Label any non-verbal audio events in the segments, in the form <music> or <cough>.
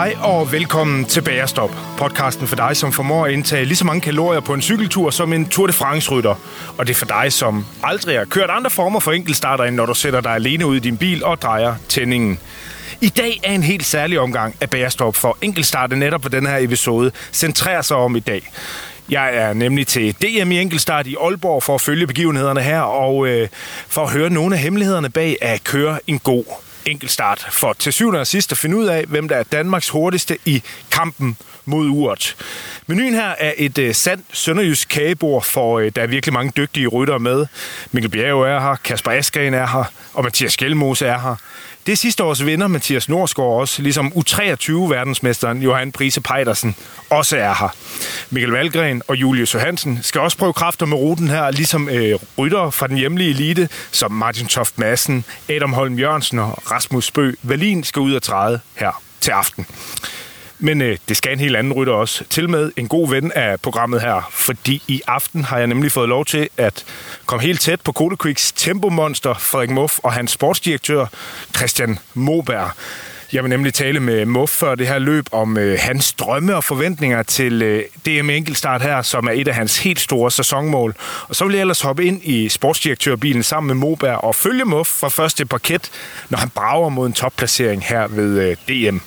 Hej og velkommen til Bagerstop, podcasten for dig, som formår at indtage lige så mange kalorier på en cykeltur som en Tour de France-rytter. Og det er for dig, som aldrig har kørt andre former for enkeltstarter, end når du sætter dig alene ud i din bil og drejer tændingen. I dag er en helt særlig omgang af Bagerstop, for enkeltstarter netop på den her episode centrerer sig om i dag. Jeg er nemlig til DM i enkeltstart i Aalborg for at følge begivenhederne her, og øh, for at høre nogle af hemmelighederne bag at køre en god enkeltstart. For til syvende og sidst at finde ud af, hvem der er Danmarks hurtigste i kampen mod uret. Menuen her er et øh, sandt sønderjysk kagebord, for øh, der er virkelig mange dygtige ryttere med. Mikkel Bjerg er her, Kasper Askren er her, og Mathias Gjelmose er her. Det er sidste års vinder, Mathias Norsgaard også, ligesom U23-verdensmesteren Johan Prise Pejdersen også er her. Mikkel Valgren og Julius Johansen skal også prøve kræfter med ruten her, ligesom øh, rytter fra den hjemlige elite, som Martin Toft Madsen, Adam Holm Jørgensen og Rasmus Bø Valin skal ud og træde her til aften. Men øh, det skal en helt anden rytter også. Til med en god ven af programmet her, fordi i aften har jeg nemlig fået lov til at komme helt tæt på Code Quicks tempomonster Frederik Muff og hans sportsdirektør Christian Moberg. Jeg vil nemlig tale med Muff før det her løb om øh, hans drømme og forventninger til øh, DM Enkeltstart her, som er et af hans helt store sæsonmål. Og så vil jeg ellers hoppe ind i sportsdirektørbilen sammen med Moberg og følge Muff fra første parket, når han brager mod en topplacering her ved øh, DM.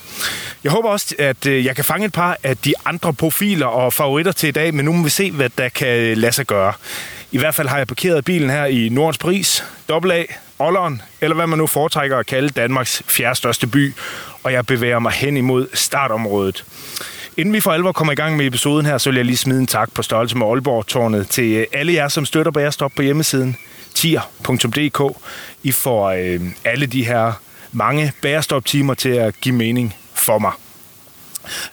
Jeg håber også, at øh, jeg kan fange et par af de andre profiler og favoritter til i dag, men nu må vi se, hvad der kan lade sig gøre. I hvert fald har jeg parkeret bilen her i Nordens Paris, AA, Olleren, eller hvad man nu foretrækker at kalde Danmarks fjerde største by, og jeg bevæger mig hen imod startområdet. Inden vi for alvor kommer i gang med episoden her, så vil jeg lige smide en tak på størrelse med Aalborg-tårnet til øh, alle jer, som støtter Bærestop på hjemmesiden tier.dk. I får øh, alle de her mange bærestop-timer til at give mening for mig.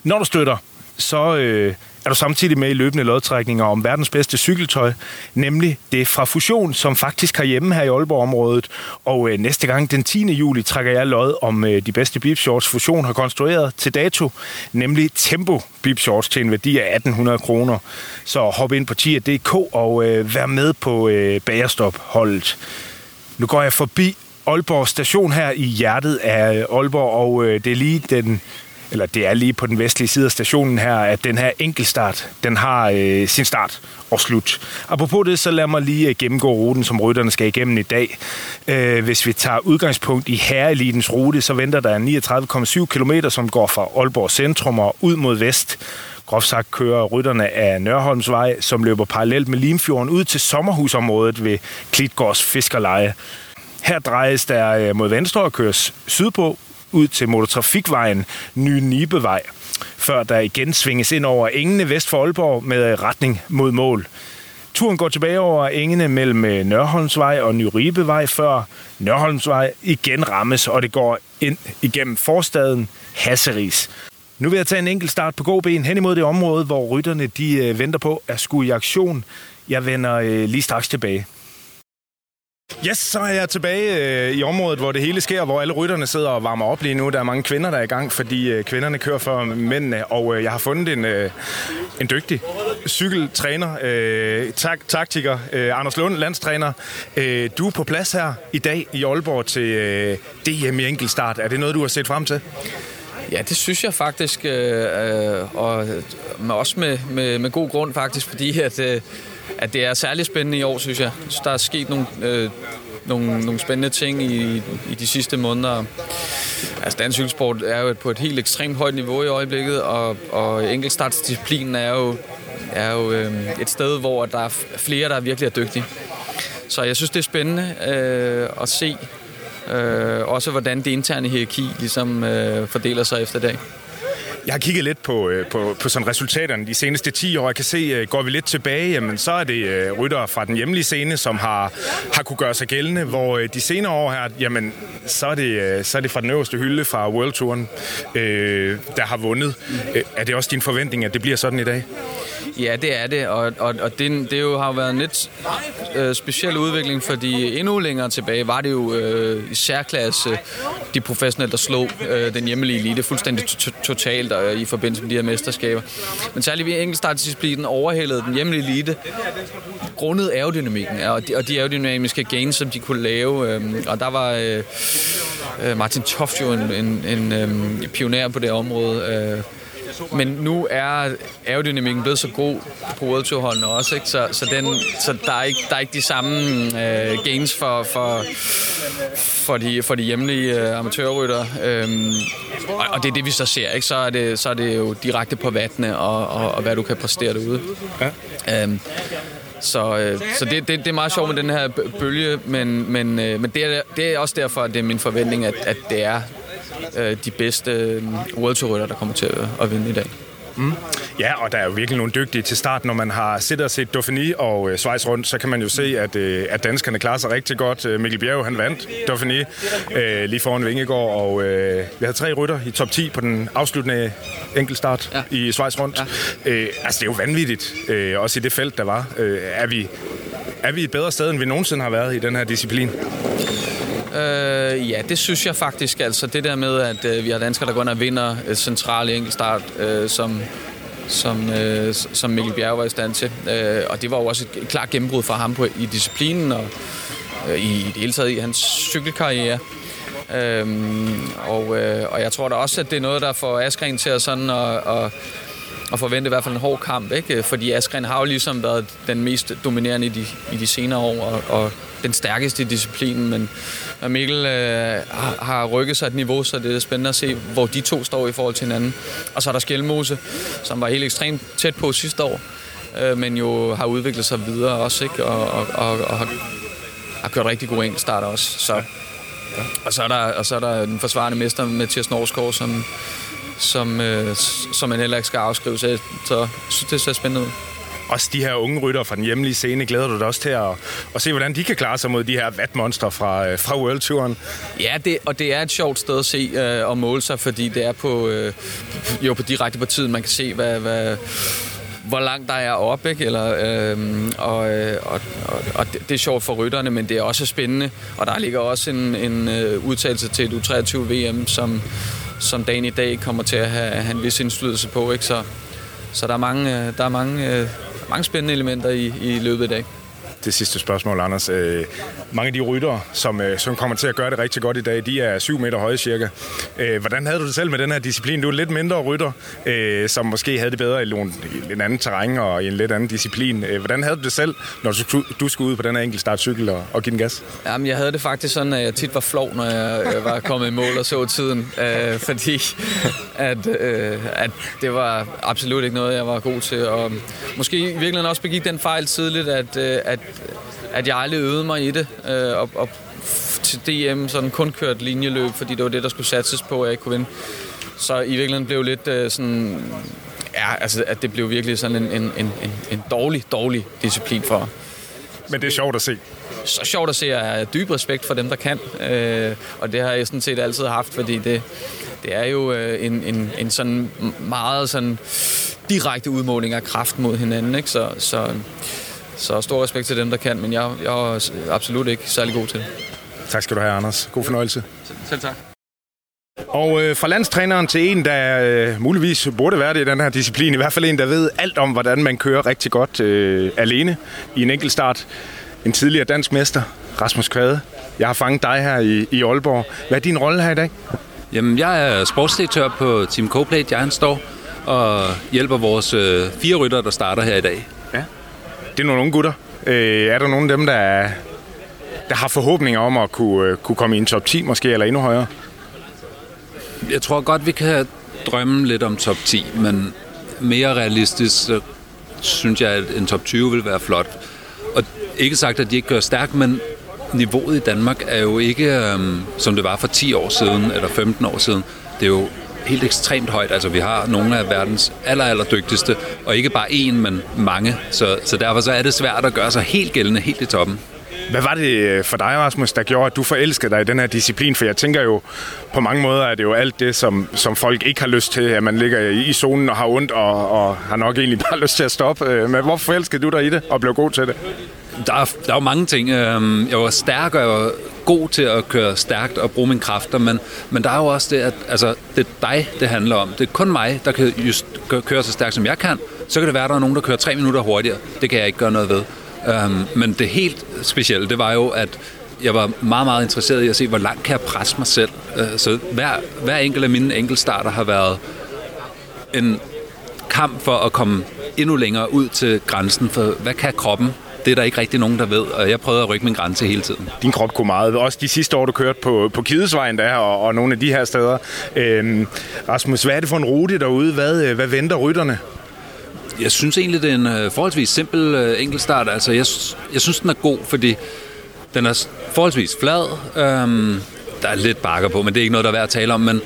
Når du støtter, så øh, er du samtidig med i løbende lodtrækninger om verdens bedste cykeltøj, nemlig det fra Fusion, som faktisk har hjemme her i Aalborg-området. Og øh, næste gang, den 10. juli, trækker jeg lod om øh, de bedste bib shorts Fusion har konstrueret til dato, nemlig Tempo bib shorts til en værdi af 1800 kroner. Så hop ind på tier.dk og øh, vær med på øh, Bagerstop-holdet. Nu går jeg forbi Aalborg station her i hjertet af øh, Aalborg, og øh, det er lige den eller det er lige på den vestlige side af stationen her, at den her enkeltstart, den har øh, sin start og slut. Apropos det, så lad mig lige øh, gennemgå ruten, som rytterne skal igennem i dag. Øh, hvis vi tager udgangspunkt i herreelitens rute, så venter der 39,7 km, som går fra Aalborg Centrum og ud mod vest. Groft sagt kører rytterne af Nørholmsvej, som løber parallelt med Limfjorden, ud til sommerhusområdet ved Klitgårds Fiskerleje. Her drejes der øh, mod venstre og køres sydpå ud til motortrafikvejen Ny Nibevej, før der igen svinges ind over engene vest for Aalborg med øh, retning mod mål. Turen går tilbage over engene mellem øh, Nørholmsvej og Nyribevej, før Nørholmsvej igen rammes, og det går ind igennem forstaden Hasseris. Nu vil jeg tage en enkelt start på god ben hen imod det område, hvor rytterne de øh, venter på at skulle i aktion. Jeg vender lige straks tilbage. Yes, så er jeg tilbage øh, i området, hvor det hele sker, hvor alle rytterne sidder og varmer op lige nu. Der er mange kvinder, der er i gang, fordi øh, kvinderne kører for mændene, og øh, jeg har fundet en, øh, en dygtig cykeltræner, øh, tak, taktiker, øh, Anders Lund, landstræner. Øh, du er på plads her i dag i Aalborg til øh, DM i enkeltstart. Er det noget, du har set frem til? Ja, det synes jeg faktisk, øh, øh og øh, med, også med, med, med god grund faktisk, fordi at, øh, at det er særlig spændende i år, synes jeg. Så der er sket nogle, øh, nogle, nogle spændende ting i, i de sidste måneder. Altså, dansk cykelsport er jo på et helt ekstremt højt niveau i øjeblikket, og, og enkeltstartsdisciplinen er jo, er jo øh, et sted, hvor der er flere, der virkelig er dygtige. Så jeg synes, det er spændende øh, at se øh, også, hvordan det interne hierarki ligesom øh, fordeler sig efter dag. Jeg har kigget lidt på, øh, på, på sådan resultaterne de seneste 10 år. Jeg kan se, øh, går vi lidt tilbage, jamen, så er det øh, ryttere rytter fra den hjemlige scene, som har, har kunne gøre sig gældende, hvor de senere år her, jamen, så er det, så er det fra den øverste hylde fra World Touren, øh, der har vundet. Er det også din forventning, at det bliver sådan i dag? Ja, det er det, og, og, og det, det jo har jo været en lidt øh, speciel udvikling, fordi endnu længere tilbage var det jo øh, i særklasse de professionelle, der slog øh, den hjemmelige elite fuldstændig totalt øh, i forbindelse med de her mesterskaber. Men særligt ved enkeltstartdisciplinen overhældede den hjemmelige elite grundet aerodynamikken og de, og de aerodynamiske gains, som de kunne lave. Øh, og der var øh, øh Martin Toft jo en, en, en øh, pioner på det område. Øh, men nu er aerodynamikken blevet så god på World Tour holdene også, ikke? Så, så, den, så der, er ikke, der er ikke de samme øh, gains for, for, for, de, for de hjemlige øh, amatørrytter. Øhm, og, og det er det, vi så ser. Ikke? Så, er det, så er det jo direkte på vattene og, og, og hvad du kan præstere derude. Ja. Øhm, så, øh, så det, det, det er meget sjovt med den her bølge, men, men, øh, men det, er, det er også derfor, at det er min forventning, at, at det er øh, de bedste øh, World Tour der kommer til at, at vinde i dag. Mm. Ja, og der er jo virkelig nogle dygtige til start. Når man har siddet og set Dauphiné og øh, Schweiz rundt, så kan man jo se, at, øh, at danskerne klarer sig rigtig godt. Øh, Mikkel Bjerg, han vandt Dauphiné øh, lige foran Vingegaard, og øh, vi havde tre rytter i top 10 på den afsluttende enkeltstart ja. i Schweiz rundt. Ja. Øh, altså, det er jo vanvittigt, øh, også i det felt, der var. Øh, er, vi, er vi et bedre sted, end vi nogensinde har været i den her disciplin? Øh, ja, det synes jeg faktisk. Altså det der med, at øh, vi har danskere, der går ind og vinder øh, et centralt enkeltstart, øh, som, som, øh, som Mikkel Bjerg var i stand til. Øh, og det var jo også et klart gennembrud for ham på, i disciplinen og øh, i, i det hele taget i hans cykelkarriere. Øhm, og, øh, og jeg tror da også, at det er noget, der får Askren til at sådan at, at, at forvente i hvert fald en hård kamp, ikke? fordi Askren har jo ligesom været den mest dominerende i de, i de senere år, og, og den stærkeste i disciplinen, men Mikkel øh, har, rykket sig et niveau, så det er spændende at se, hvor de to står i forhold til hinanden. Og så er der Skelmose, som var helt ekstremt tæt på sidste år, øh, men jo har udviklet sig videre også, ikke? Og, og, og, og har, har kørt rigtig god enkeltstarter også. Så. Ja. Og, så er der, og så er der den forsvarende mester, Mathias Norsgaard, som, som, øh, som man heller ikke skal afskrive. Så, så synes, det ser spændende ud også de her unge rytter fra den hjemlige scene, glæder du dig også til at, at se, hvordan de kan klare sig mod de her vatmonstre fra, øh, fra World Touren? Ja, det, og det er et sjovt sted at se øh, og måle sig, fordi det er på, øh, jo på direkte på tiden, man kan se, hvad, hvad hvor langt der er op, ikke? Eller, øhm, og, øh, og, og, og det, det er sjovt for rytterne, men det er også spændende. Og der ligger også en, en uh, udtalelse til et U23 VM, som, som dagen i dag kommer til at have, have en vis indflydelse på. Ikke? Så, så der er mange, øh, der er mange øh, mange spændende elementer i, i løbet af dag det sidste spørgsmål, Anders. Øh, mange af de ryttere, som, øh, som kommer til at gøre det rigtig godt i dag, de er 7 meter høje cirka. Øh, hvordan havde du det selv med den her disciplin? Du er lidt mindre rytter, øh, som måske havde det bedre i en, i en anden terræn og i en lidt anden disciplin. Øh, hvordan havde du det selv, når du, du skulle ud på den her enkelt startcykel og, og give den gas? Jamen, jeg havde det faktisk sådan, at jeg tit var flov, når jeg øh, var kommet i mål og så tiden. Øh, fordi at, øh, at det var absolut ikke noget, jeg var god til. Og måske i virkeligheden også begik den fejl tidligt, at, øh, at at jeg aldrig øvede mig i det. Øh, og, og til DM sådan kun kørt linjeløb, fordi det var det, der skulle satses på, at jeg ikke kunne vinde. Så i virkeligheden blev lidt øh, sådan... Ja, altså, at det blev virkelig sådan en, en, en, en dårlig, dårlig disciplin for. Men det er sjovt at se. Så sjovt at se, at jeg har dyb respekt for dem, der kan. Øh, og det har jeg sådan set altid haft, fordi det, det er jo øh, en, en, en sådan meget sådan direkte udmåling af kraft mod hinanden. Ikke? Så, så så stor respekt til dem, der kan, men jeg, jeg er absolut ikke særlig god til det. Tak skal du have, Anders. God fornøjelse. Selv tak. Og øh, fra landstræneren til en, der øh, muligvis burde være det i den her disciplin, i hvert fald en, der ved alt om, hvordan man kører rigtig godt øh, alene i en enkelt start. En tidligere dansk mester, Rasmus Kvade. Jeg har fanget dig her i, i Aalborg. Hvad er din rolle her i dag? Jamen, jeg er sportsdirektør på Team Coplate, jeg står og hjælper vores øh, fire rytter, der starter her i dag. Det er nogle unge gutter. Øh, er der nogen af dem, der, der har forhåbninger om at kunne, øh, kunne komme i en top 10 måske, eller endnu højere? Jeg tror godt, vi kan drømme lidt om top 10, men mere realistisk, så synes jeg, at en top 20 vil være flot. Og ikke sagt, at de ikke gør stærkt, men niveauet i Danmark er jo ikke, øhm, som det var for 10 år siden, eller 15 år siden. Det er jo helt ekstremt højt. Altså, vi har nogle af verdens aller, aller dygtigste, og ikke bare én, men mange. Så, så derfor så er det svært at gøre sig helt gældende helt i toppen. Hvad var det øh, for dig, Rasmus, der gjorde, at du forelskede dig i den her disciplin? For jeg tænker jo, på mange måder er det jo alt det, som, som folk ikke har lyst til, at man ligger i zonen og har ondt, og, og har nok egentlig bare <laughs> lyst til at stoppe. Øh, men hvorfor forelskede du dig i det, og blev god til det? Der er, der er jo mange ting. Øhm, jeg var stærk, og jeg var god til at køre stærkt og bruge mine kræfter, men, men der er jo også det, at altså, det er dig, det handler om. Det er kun mig, der kan just køre så stærkt, som jeg kan. Så kan det være, at der er nogen, der kører tre minutter hurtigere. Det kan jeg ikke gøre noget ved. Øhm, men det helt specielle, det var jo, at jeg var meget, meget interesseret i at se, hvor langt kan jeg presse mig selv. Øh, så hver, hver enkelt af mine enkeltstarter har været en kamp for at komme endnu længere ud til grænsen, for hvad kan kroppen? Det er der ikke rigtig nogen, der ved, og jeg prøvede at rykke min grænse hele tiden. Din krop kunne meget. Også de sidste år, du kørte på, på Kidesvejen der, og, og nogle af de her steder. Øhm, Rasmus, hvad er det for en rute derude? Hvad, øh, hvad venter rytterne? Jeg synes egentlig, det er en øh, forholdsvis simpel øh, enkeltstart. Altså, jeg, jeg synes, den er god, fordi den er forholdsvis flad. Øhm, der er lidt bakker på, men det er ikke noget, der er værd at tale om. Men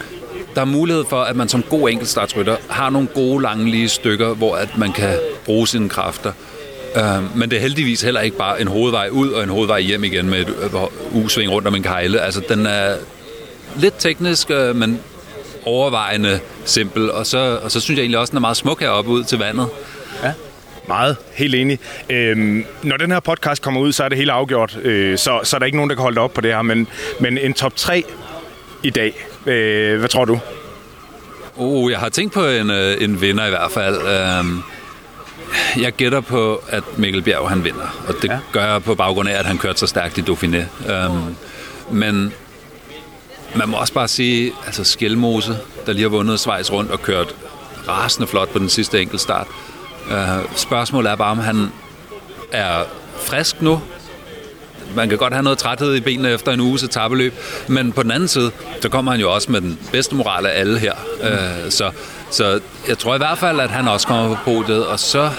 der er mulighed for, at man som god enkeltstartsrytter har nogle gode, lange, lige stykker, hvor at man kan bruge sine kræfter. Øhm, men det er heldigvis heller ikke bare en hovedvej ud og en hovedvej hjem igen med et øh, U-sving rundt om en kejle. Altså, den er lidt teknisk, øh, men overvejende simpel. Og så, og så synes jeg egentlig også, den er meget smuk heroppe ud til vandet. Ja. Meget. Helt enig. Øhm, når den her podcast kommer ud, så er det helt afgjort. Øh, så, så er der ikke nogen, der kan holde op på det her. Men, men en top 3 i dag. Øh, hvad tror du? Oh, jeg har tænkt på en, øh, en vinder i hvert fald. Øhm, jeg gætter på, at Mikkel Bjerg han vinder. Og det ja. gør jeg på baggrund af, at han kørte så stærkt i Dauphiné. Øhm, men man må også bare sige, altså Skelmose, der lige har vundet Schweiz rundt og kørt rasende flot på den sidste enkeltstart. Uh, øh, spørgsmålet er bare, om han er frisk nu. Man kan godt have noget træthed i benene efter en uges etabeløb, men på den anden side, så kommer han jo også med den bedste moral af alle her. Uh, så, så jeg tror i hvert fald, at han også kommer på podiet, og så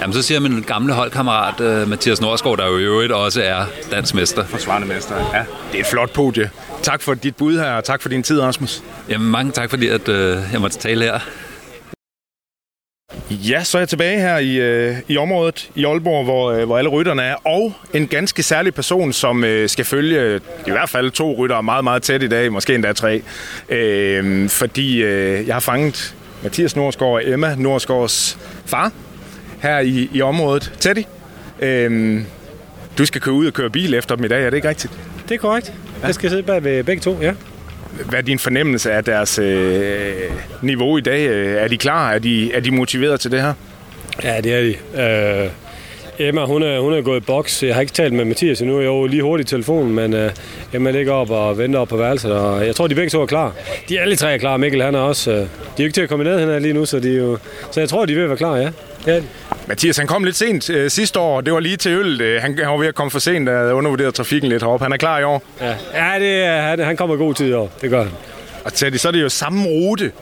Jamen, så siger min gamle holdkammerat uh, Mathias Norsgaard, der jo i øvrigt også er dansk mester. Forsvarende mester, ja. Det er et flot podie. Tak for dit bud her, og tak for din tid, Rasmus. Jamen, mange tak, fordi at, uh, jeg måtte tale her. Ja, så er jeg tilbage her i, øh, i området i Aalborg, hvor, øh, hvor alle rytterne er, og en ganske særlig person, som øh, skal følge i hvert fald to ryttere meget, meget tæt i dag, måske endda tre. Øh, fordi øh, jeg har fanget Mathias Norsgaard og Emma Norsgaards far, her i, i området. Teddy, øhm, du skal køre ud og køre bil efter dem i dag, er det ikke rigtigt? Det er korrekt. Ja. Jeg skal sidde bag ved begge to, ja. Hvad er din fornemmelse af deres øh, niveau i dag? Er de klar? Er de, er de motiveret til det her? Ja, det er de. Øh, Emma, hun er, hun er gået i boks. Jeg har ikke talt med Mathias endnu. Jeg er jo lige hurtigt i telefonen, men uh, Emma ligger op og venter op på værelset. Og jeg tror, de begge to er klar. De alle tre er klar. Mikkel, han er også... Uh, de er jo ikke til at komme ned hende lige nu, så, de jo, så jeg tror, de vil være klar, ja. ja. Mathias, han kom lidt sent uh, sidste år. Det var lige til øl. Han, han var ved at komme for sent, da undervurderede trafikken lidt heroppe. Han er klar i år. Ja, ja det, han, han kommer god tid i år. Det gør han. Og Teddy, så er det jo samme rute.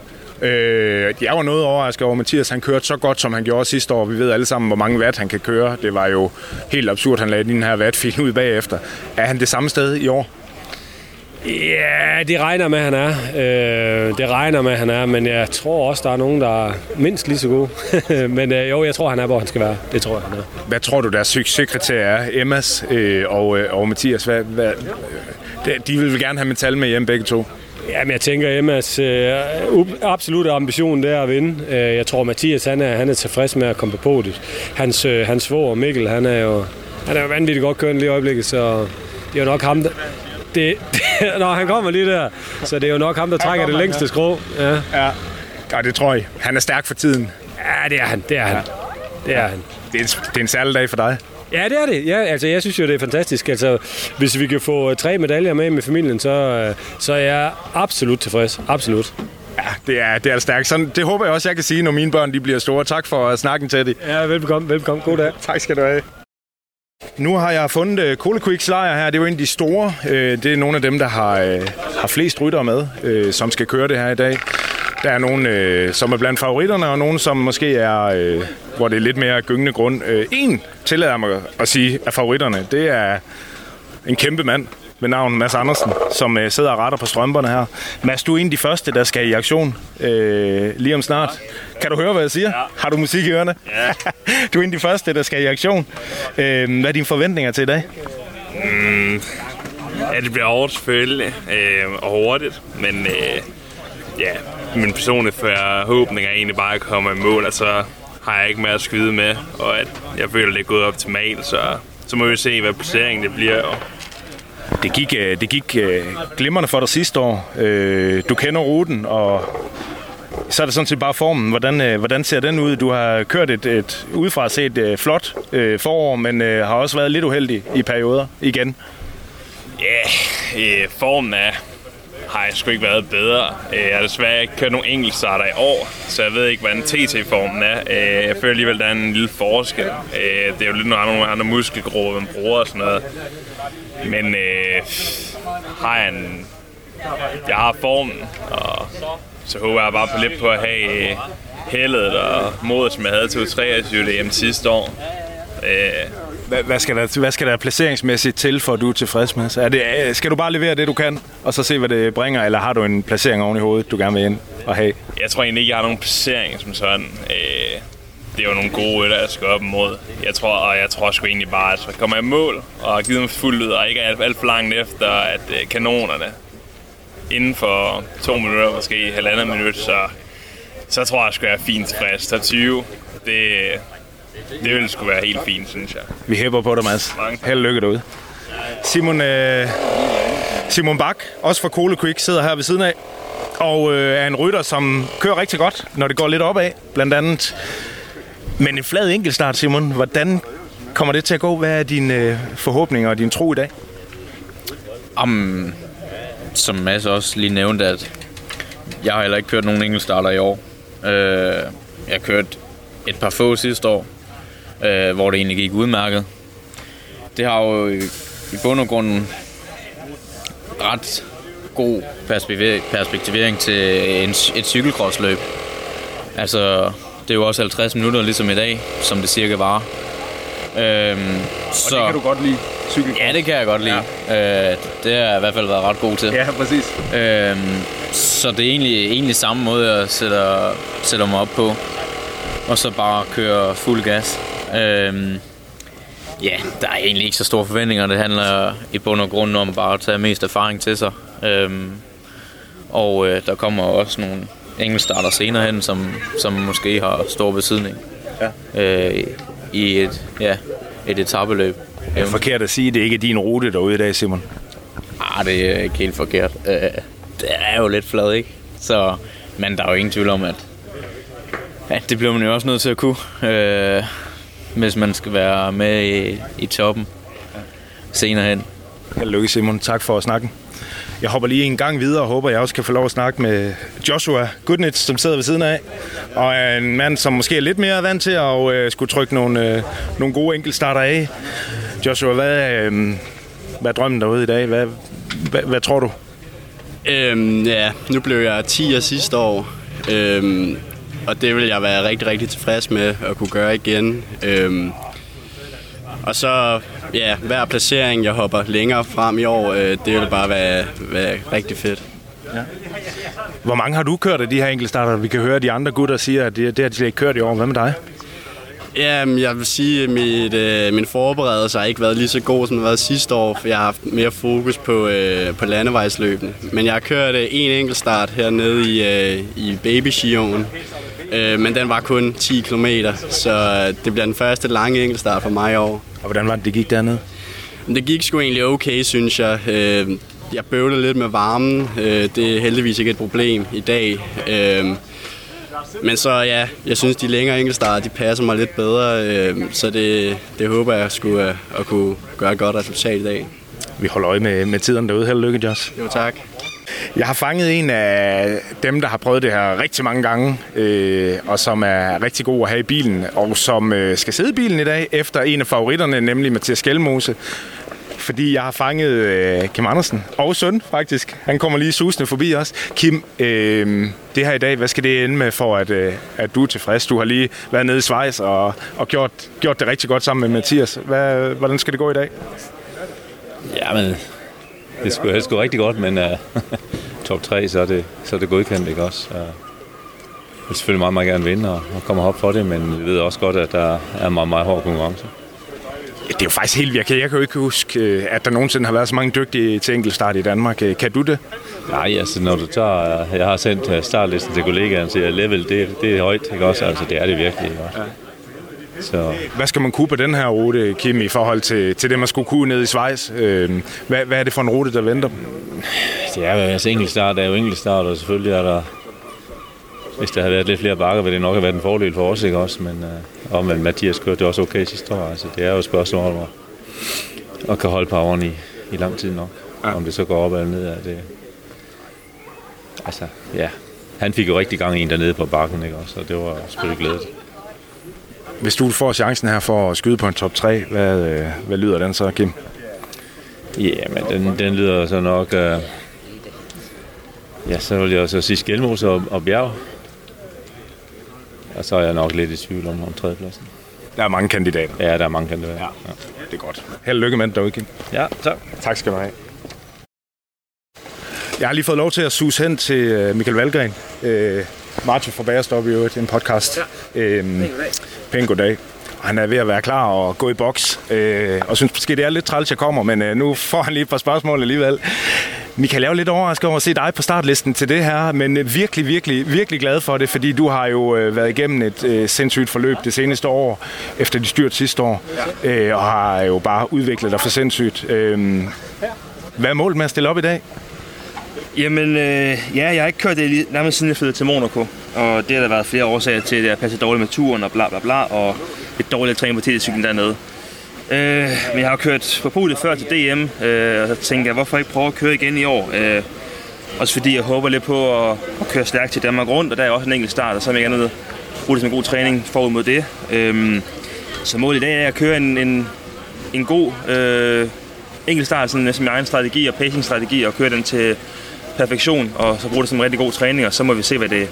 Øh, jeg var noget overrasket over, at Mathias han kørte så godt, som han gjorde sidste år. Vi ved alle sammen, hvor mange watt han kan køre. Det var jo helt absurd, han lagde den her wattfil <laughs> ud bagefter. Er han det samme sted i år? Ja, det regner med, at han er. Øh, det regner med, at han er, men jeg tror også, der er nogen, der er mindst lige så gode. <laughs> men øh, jo, jeg tror, han er, hvor han skal være. Det tror jeg, han er. Hvad tror du, deres succeskriterier er? Emmas øh, og, øh, og Mathias, hvad, hvad, øh, de vil gerne have metal med hjem begge to. Jamen, jeg tænker, Emmas øh, absolutte ambition det er at vinde. Øh, jeg tror, Mathias han er, han er tilfreds med at komme på podiet. Hans, øh, hans svår Mikkel, han er jo han er jo vanvittigt godt kørende lige i øjeblikket, så det er jo nok ham, der, det, det, <laughs> når han kommer lige der, så det er jo nok ham, der trækker det længste skrå. Ja. ja. ja, det tror jeg. Han er stærk for tiden. Ja, det er han. Det er han. Det er han. Det er, en, det er en særlig dag for dig. Ja, det er det. Ja, altså, jeg synes jo, det er fantastisk. Altså, hvis vi kan få tre medaljer med med familien, så, øh, så er jeg absolut tilfreds. Absolut. Ja, det er, det er stærkt. Sådan, det håber jeg også, jeg kan sige, når mine børn de bliver store. Tak for snakken til det. Ja, velkommen. velkommen. God dag. tak skal du have. Nu har jeg fundet øh, Cole Quicks lejr her. Det er jo en af de store. Øh, det er nogle af dem, der har, øh, har flest rytter med, som skal køre det her i dag. Der er nogen, som er blandt favoritterne, og nogen, som måske er, hvor det er lidt mere gyngende grund. En tillader mig at sige af favoritterne, det er en kæmpe mand ved navn Mads Andersen, som øh, sidder og retter på strømperne her. Mads, du er en af de første, der skal i aktion øh, lige om snart. Kan du høre, hvad jeg siger? Ja. Har du musik i ørerne? Ja. <laughs> du er en af de første, der skal i aktion. Øh, hvad er dine forventninger til i dag? Mm, ja, det bliver hårdt selvfølgelig, øh, og hurtigt, men øh, ja, min personlige forhåbning er egentlig bare at komme i mål, og så har jeg ikke mere at skyde med, og at jeg føler, det er gået optimalt, så, så må vi se, hvad placeringen det bliver. Og det gik, øh, det gik øh, glimrende for dig sidste år. Øh, du kender ruten, og så er det sådan set bare formen. Hvordan, hvordan ser den ud? Du har kørt et, et udefra set et flot forår, men har også været lidt uheldig i perioder igen. ja, yeah, formen er, har jeg sgu ikke været bedre. Jeg har desværre ikke kørt nogen enkeltstarter i år, så jeg ved ikke, hvordan TT-formen er. Jeg føler alligevel, der er en lille forskel. Det er jo lidt nogle andre, andre muskelgrupper, man bruger og sådan noget. Men øh, har jeg en... Jeg har formen, og så håber jeg bare på lidt på at have øh, heldet og modet, som jeg havde til 23 EM sidste år. Øh, Hvad, hvad, skal der, hvad skal der placeringsmæssigt til, for at du er tilfreds med? Så er det, øh, skal du bare levere det, du kan, og så se, hvad det bringer, eller har du en placering oven i hovedet, du gerne vil ind og have? Jeg tror egentlig ikke, jeg har nogen placering som sådan. Øh, det er jo nogle gode rytter, jeg skal op imod. Jeg tror, og jeg tror sgu egentlig bare, at jeg kommer i mål og har givet mig fuldt ud, og ikke er alt, for langt efter, at øh, kanonerne inden for to minutter, måske halvandet minut, så, så tror jeg, at jeg er fint tilfreds. Top 20, det, det ville sgu være helt fint, synes jeg. Vi hæpper på dig, Mads. Held og lykke derude. Simon, øh, Simon Bak, også fra Cole Quick, sidder her ved siden af. Og øh, er en rytter, som kører rigtig godt, når det går lidt opad, blandt andet. Men en flad enkeltstart, Simon. Hvordan kommer det til at gå? Hvad er dine øh, forhåbninger og din tro i dag? Om, som Mads også lige nævnte, at jeg har heller ikke kørt nogen enkeltstarter i år. Øh, jeg har kørt et par få sidste år, øh, hvor det egentlig gik udmærket. Det har jo i, i bund og grund ret god perspektivering, perspektivering til en, et cykelkrossløb. Altså, det er jo også 50 minutter ligesom i dag, som det cirka var. Øhm, så, godt lide, cykel. Ja, det kan jeg godt lide. Ja. Øh, det har jeg i hvert fald været ret god til. Ja, præcis. Øhm, så det er egentlig, egentlig samme måde, jeg sætter, sætter mig op på. Og så bare køre fuld gas. Øhm, ja, der er egentlig ikke så store forventninger. Det handler i bund og grund om bare at tage mest erfaring til sig. Øhm, og øh, der kommer også nogle enkeltstarter senere hen, som, som måske har stor betydning. Ja. Øh, I et, ja, et etabeløb. Det er forkert at sige, at det ikke er din rute derude i dag, Simon. Ah, det er ikke helt forkert. Øh, det er jo lidt flad, ikke? Så, men der er jo ingen tvivl om, at, at det bliver man jo også nødt til at kunne, øh, hvis man skal være med i, i toppen senere hen. Held og lykke, Simon. Tak for at snakke. Jeg hopper lige en gang videre og håber, jeg også kan få lov at snakke med Joshua Goodnitz, som sidder ved siden af. Og er en mand, som måske er lidt mere vant til at øh, skulle trykke nogle, øh, nogle gode enkeltstarter af. Joshua, hvad, øh, hvad er drømmen derude i dag? Hvad, hvad, hvad tror du? Øhm, ja, nu blev jeg 10 sidste år, øhm, og det vil jeg være rigtig, rigtig tilfreds med at kunne gøre igen. Øhm, og så, ja, hver placering, jeg hopper længere frem i år, øh, det vil bare være, være rigtig fedt. Hvor mange har du kørt af de her enkeltstarter? Vi kan høre, at de andre gutter siger, at det, det har de slet ikke kørt i år. Hvad med dig? Jamen, jeg vil sige, at mit, øh, min forberedelse har ikke været lige så god, som den har været sidste år, for jeg har haft mere fokus på, øh, på landevejsløbene. Men jeg har kørt øh, en enkelt start hernede i, øh, i baby øh, men den var kun 10 km, så øh, det bliver den første lange enkeltstart for mig i år. Og hvordan var det, det gik dernede? Det gik sgu egentlig okay, synes jeg. Øh, jeg bøvlede lidt med varmen. Øh, det er heldigvis ikke et problem i dag. Øh, men så ja, jeg synes, de længere enkeltstarter, de passer mig lidt bedre. Øh, så det, det håber jeg skulle at, at kunne gøre et godt resultat i dag. Vi holder øje med, med tiden derude. Held og lykke, Josh. Jo, tak. Jeg har fanget en af dem, der har prøvet det her rigtig mange gange, øh, og som er rigtig god at have i bilen, og som øh, skal sidde i bilen i dag, efter en af favoritterne, nemlig Mathias Skelmose. Fordi jeg har fanget øh, Kim Andersen, og søn faktisk. Han kommer lige susende forbi os. Kim, øh, det her i dag, hvad skal det ende med for, at, øh, at du er tilfreds? Du har lige været nede i Schweiz og, og gjort, gjort det rigtig godt sammen med Mathias. Hvad, hvordan skal det gå i dag? Ja, men det skulle helst gå rigtig godt, men uh, <laughs> top 3, så er det, så er det godkendt, ikke også? Uh, jeg vil selvfølgelig meget, meget gerne vinde og, og komme op for det, men vi ved også godt, at der er meget, meget hård konkurrence. Det er jo faktisk helt virkelig. Jeg kan jo ikke huske, øh, at der nogensinde har været så mange dygtige til enkeltstart i Danmark. Øh, Kan du det? Nej, altså når du tager, jeg har sendt startlisten til kollegaen, så jeg level, det, det er højt, ikke også? Altså det er det virkelig, ikke også? Så Hvad skal man kunne på den her rute, Kim, i forhold til, til det, man skulle kunne ned i Schweiz? Øh, Hvad, hvad er det for en rute, der venter? det er jo, altså enkeltstart er jo enkeltstart, og selvfølgelig er der, hvis der havde været lidt flere bakker, ville det nok have været en fordel for os, ikke også? Men øh, og, men Mathias kørte det også okay sidste år, altså det er jo et spørgsmål om at, at kan holde poweren i, i lang tid nok. Ja. Om det så går op eller ned, er det... Altså, ja. Han fik jo rigtig gang i en dernede på bakken, ikke også? Og det var selvfølgelig glædeligt. Hvis du får chancen her for at skyde på en top 3, hvad, øh, hvad lyder den så, Kim? Ja, men den, den lyder så nok... Øh, ja, så vil jeg også sige Skelmos og, og Bjerg. Og så er jeg nok lidt i tvivl om, om tredjepladsen. Der er mange kandidater. Ja, der er mange kandidater. Ja. Det er godt. Held og lykke med det derude, Kim. ja, tak. Tak skal du have. Jeg har lige fået lov til at suge hen til øh, Michael Valgren. Øh, Martin fra Bagerstop i øvrigt, en podcast. Ja. Øhm, pæn goddag. Han er ved at være klar og gå i boks. Øh, og synes måske, det er lidt træls, jeg kommer, men øh, nu får han lige et par spørgsmål alligevel. Michael, jeg er jo lidt overrasket over at se dig på startlisten til det her, men øh, virkelig, virkelig, virkelig glad for det, fordi du har jo øh, været igennem et øh, sindssygt forløb det seneste år, efter de styrt sidste år, øh, og har jo bare udviklet dig for sindssygt. Øh, hvad er målet med at stille op i dag? Jamen, øh, ja, jeg har ikke kørt det lige- nærmest siden jeg flyttede til Monaco. Og det har der været flere årsager til. Det jeg passer dårligt med turen og bla bla bla. Og et dårligt træning på TD-cyklen dernede. Øh, men jeg har kørt på podiet før til DM. Øh, og så tænker jeg, hvorfor ikke prøve at køre igen i år? Øh, også fordi jeg håber lidt på at, at køre stærkt til Danmark rundt. Og der er også en enkelt start, og så vil jeg gerne bruge det som en god træning forud mod det. Øh, så målet i dag er at køre en, en, en god øh, enkeltstart, sådan med min egen strategi og pacing-strategi, og køre den til perfektion, og så bruge det som en rigtig god træning, og så må vi se, hvad det,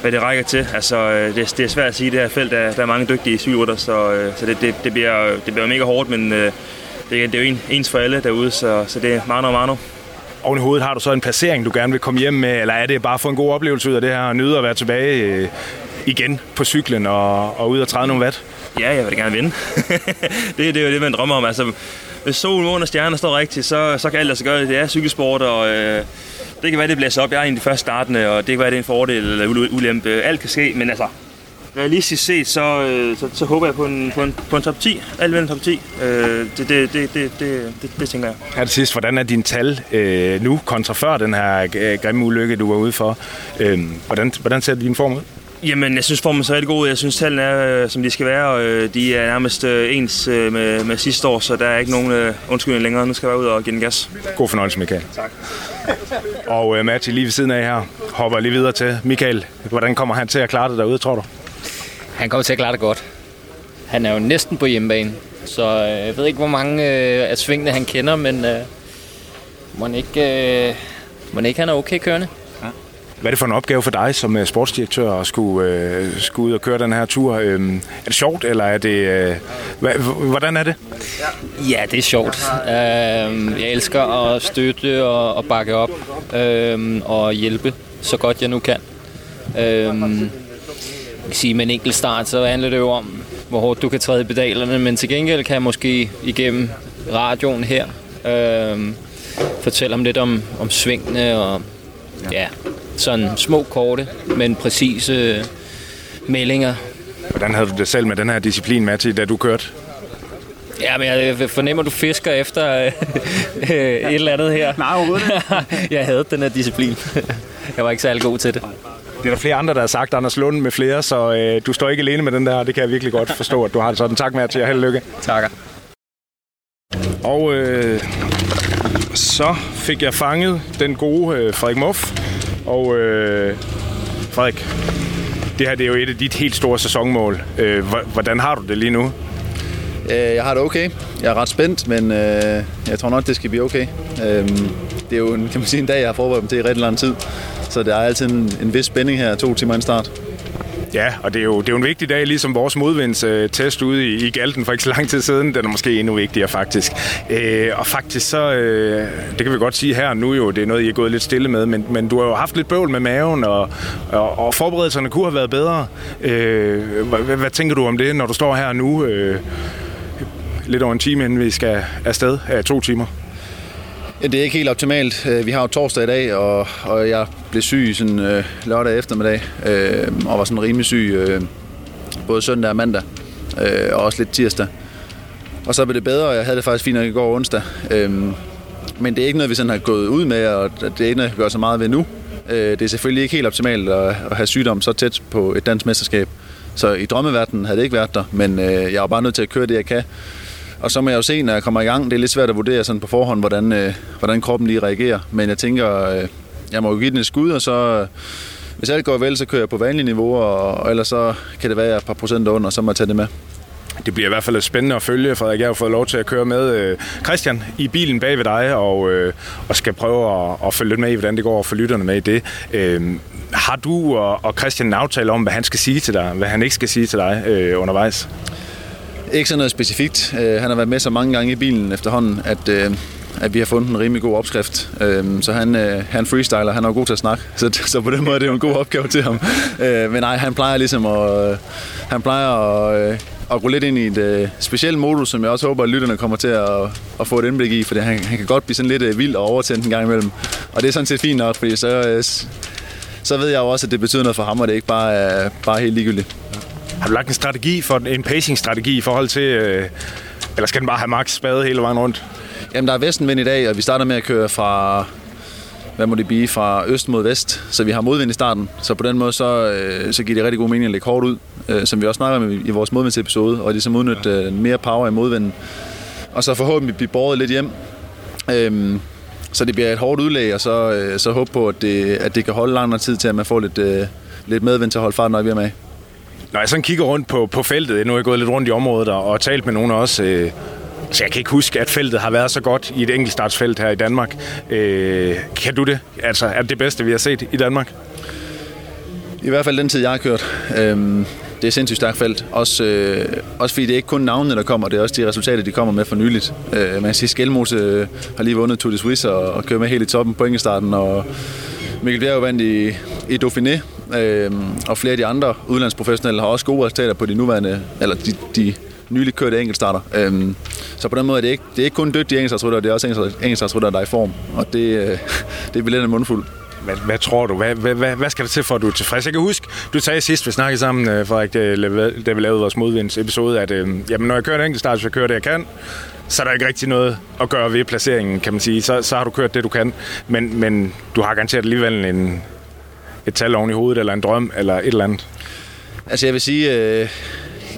hvad det rækker til. Altså, øh, det, det er svært at sige, det her felt, der, der er mange dygtige cykelrytter, så, øh, så det, det, det, bliver, det bliver mega hårdt, men øh, det, det er jo en, ens for alle derude, så, så det er mano og mano. Oven i hovedet har du så en placering, du gerne vil komme hjem med, eller er det bare for en god oplevelse ud af det her, og nyde at være tilbage igen på cyklen og, og ud og træde nogle watt? Ja, jeg vil gerne vinde. <laughs> det, det er jo det, man drømmer om. Altså, hvis solen, månen og stjerner står rigtigt, så, så kan alt lade sig gøre. Det er cykelsport, og øh, det kan være, det blæser op. Jeg er en af de første startende, og det kan være, det er en fordel eller ulempe. Alt kan ske, men altså, realistisk set, så, øh, så, så håber jeg på en, på en, på en top 10. Alt en top 10. Øh, det, det, det, det, det, det, det, tænker jeg. Her til sidst, hvordan er dine tal øh, nu kontra før den her øh, grimme ulykke, du var ude for? Øh, hvordan, hvordan ser din form ud? Jamen, jeg synes formen er rigtig god. Jeg synes, tallene er, øh, som de skal være, og øh, de er nærmest øh, ens øh, med, med sidste år, så der er ikke nogen øh, undskyldning længere. Nu skal jeg være ud og give den gas. God fornøjelse, Michael. Tak. <laughs> Og øh, Matti lige ved siden af her, hopper lige videre til. Michael, hvordan kommer han til at klare det derude, tror du? Han kommer til at klare det godt. Han er jo næsten på hjemmebane, så øh, jeg ved ikke, hvor mange øh, af svingene han kender, men øh, må han ikke, øh, må han ikke han er okay kørende. Hvad er det for en opgave for dig som øh, sportsdirektør at skulle, øh, skulle ud og køre den her tur? Øh, er det sjovt, eller er det... Øh, hva, hvordan er det? Ja, det er sjovt. Øh, jeg elsker at støtte og, og bakke op øh, og hjælpe så godt jeg nu kan. Øh, sige, med en enkelt start, så handler det jo om, hvor hårdt du kan træde i pedalerne, men til gengæld kan jeg måske igennem radioen her øh, fortælle om lidt om, om svingene og ja, sådan små korte, men præcise meldinger. Hvordan havde du det selv med den her disciplin, Matti, da du kørte? Ja, men jeg fornemmer, at du fisker efter øh, <laughs> et eller andet her. Nej, overhovedet <laughs> jeg havde den her disciplin. <laughs> jeg var ikke særlig god til det. Det er der flere andre, der har sagt, Anders Lund med flere, så øh, du står ikke alene med den der, det kan jeg virkelig godt forstå, at du har det sådan. Tak med til jer. Held og lykke. Takker. Og øh, så fik jeg fanget den gode øh, Frederik Muff. Og øh, Frederik, det her det er jo et af dit helt store sæsonmål. Øh, hvordan har du det lige nu? Øh, Jeg har det okay. Jeg er ret spændt, men øh, jeg tror nok, det skal blive okay. Øh, det er jo en, kan man sige, en dag, jeg har forberedt mig til i rigtig lang tid. Så der er altid en, en vis spænding her, to timer inden start. Ja, og det er jo, det er jo en vigtig dag, ligesom vores modvindstest ude i, i Galten for ikke så lang tid siden. Den er måske endnu vigtigere, faktisk. Øh, og faktisk så, øh, det kan vi godt sige her nu jo, det er noget, I er gået lidt stille med, men, men du har jo haft lidt bøvl med maven, og, og, og forberedelserne kunne have været bedre. Øh, hvad, hvad tænker du om det, når du står her nu, øh, lidt over en time, inden vi skal afsted? Ja, to timer. Ja, det er ikke helt optimalt. Øh, vi har jo torsdag i dag, og, og jeg blev syg sådan, øh, lørdag eftermiddag, øh, og var sådan rimelig syg øh, både søndag og mandag, øh, og også lidt tirsdag. Og så blev det bedre, og jeg havde det faktisk fint nok i går onsdag. Øh, men det er ikke noget, vi sådan har gået ud med, og det er ikke noget, jeg gør så meget ved nu. Øh, det er selvfølgelig ikke helt optimalt at, at have sygdom så tæt på et dansk mesterskab. Så i drømmeverdenen havde det ikke været der, men øh, jeg var bare nødt til at køre det, jeg kan. Og så må jeg jo se, når jeg kommer i gang. Det er lidt svært at vurdere sådan på forhånd, hvordan, øh, hvordan kroppen lige reagerer. Men jeg tænker, øh, jeg må jo give den et skud, og så... Øh, hvis alt går vel, så kører jeg på vanlig niveau, og, og ellers så kan det være, at jeg er et par procent under, og så må jeg tage det med. Det bliver i hvert fald spændende at følge, Frederik. jeg har fået lov til at køre med øh, Christian i bilen bag ved dig, og, øh, og skal prøve at, at følge lidt med i, hvordan det går, og få lytterne med i det. Øh, har du og, og Christian en aftale om, hvad han skal sige til dig, hvad han ikke skal sige til dig øh, undervejs? Ikke sådan noget specifikt. Øh, han har været med så mange gange i bilen efterhånden, at, øh, at vi har fundet en rimelig god opskrift. Øh, så han, øh, han freestyler, han er god til at snakke, så, så på den måde er det jo en god opgave til ham. Øh, men nej, han plejer ligesom at, øh, han plejer at, øh, at gå lidt ind i et øh, specielt modus, som jeg også håber, at lytterne kommer til at, at få et indblik i, for han, han kan godt blive sådan lidt øh, vild og overtændt en gang imellem. Og det er sådan set fint nok, fordi så, øh, så ved jeg jo også, at det betyder noget for ham, og det er ikke bare, øh, bare helt ligegyldigt. Har du lagt en strategi for en pacing-strategi i forhold til, øh, eller skal den bare have max spade hele vejen rundt? Jamen, der er vestenvind i dag, og vi starter med at køre fra, hvad må det blive, fra øst mod vest, så vi har modvind i starten. Så på den måde, så, øh, så giver det rigtig god mening at lægge hårdt ud, øh, som vi også snakker om i vores modvindsepisode, og ligesom udnytte øh, mere power i modvinden. Og så forhåbentlig blive båret lidt hjem. Øhm, så det bliver et hårdt udlæg, og så, øh, så håbe på, at det, at det kan holde lang tid til, at man får lidt, øh, lidt medvind til at holde farten, op vi er med. Når jeg sådan kigger rundt på, på feltet, nu er jeg gået lidt rundt i området og, og talt med nogen også, øh, så jeg kan ikke huske, at feltet har været så godt i et enkeltstartsfelt her i Danmark. Øh, kan du det? Altså, er det det bedste, vi har set i Danmark? I hvert fald den tid, jeg har kørt. Øhm, det er sindssygt stærkt felt. Også, øh, også fordi det er ikke kun navnene, der kommer, det er også de resultater, de kommer med for nyligt. Øh, man siger, Skelmose øh, har lige vundet Tour de Suisse og, og kører med helt i toppen på enkeltstarten, og Mikkel Bjerg vandt i, i Dauphiné, øh, og flere af de andre udlandsprofessionelle har også gode resultater på de nuværende, eller de, de nyligt kørte enkeltstarter. Øh, så på den måde er det ikke, det er ikke kun dygtige enkeltstartsrytter, det er også enkeltstartsrytter, der er i form, og det, øh, <laughs> det er billet en mundfuld. Hvad, hvad tror du? Hvad, hvad, hvad, hvad skal der til for, at du er tilfreds? Jeg kan huske, du sagde sidst, vi snakkede sammen, øh, Frederik, øh, da vi lavede vores modvindsepisode, at øh, jamen, når jeg kører en enkeltstart, så kører det, jeg kan så er der ikke rigtig noget at gøre ved placeringen, kan man sige. Så, så har du kørt det, du kan. Men, men du har garanteret alligevel en, et tal oven i hovedet, eller en drøm, eller et eller andet. Altså jeg vil sige, øh,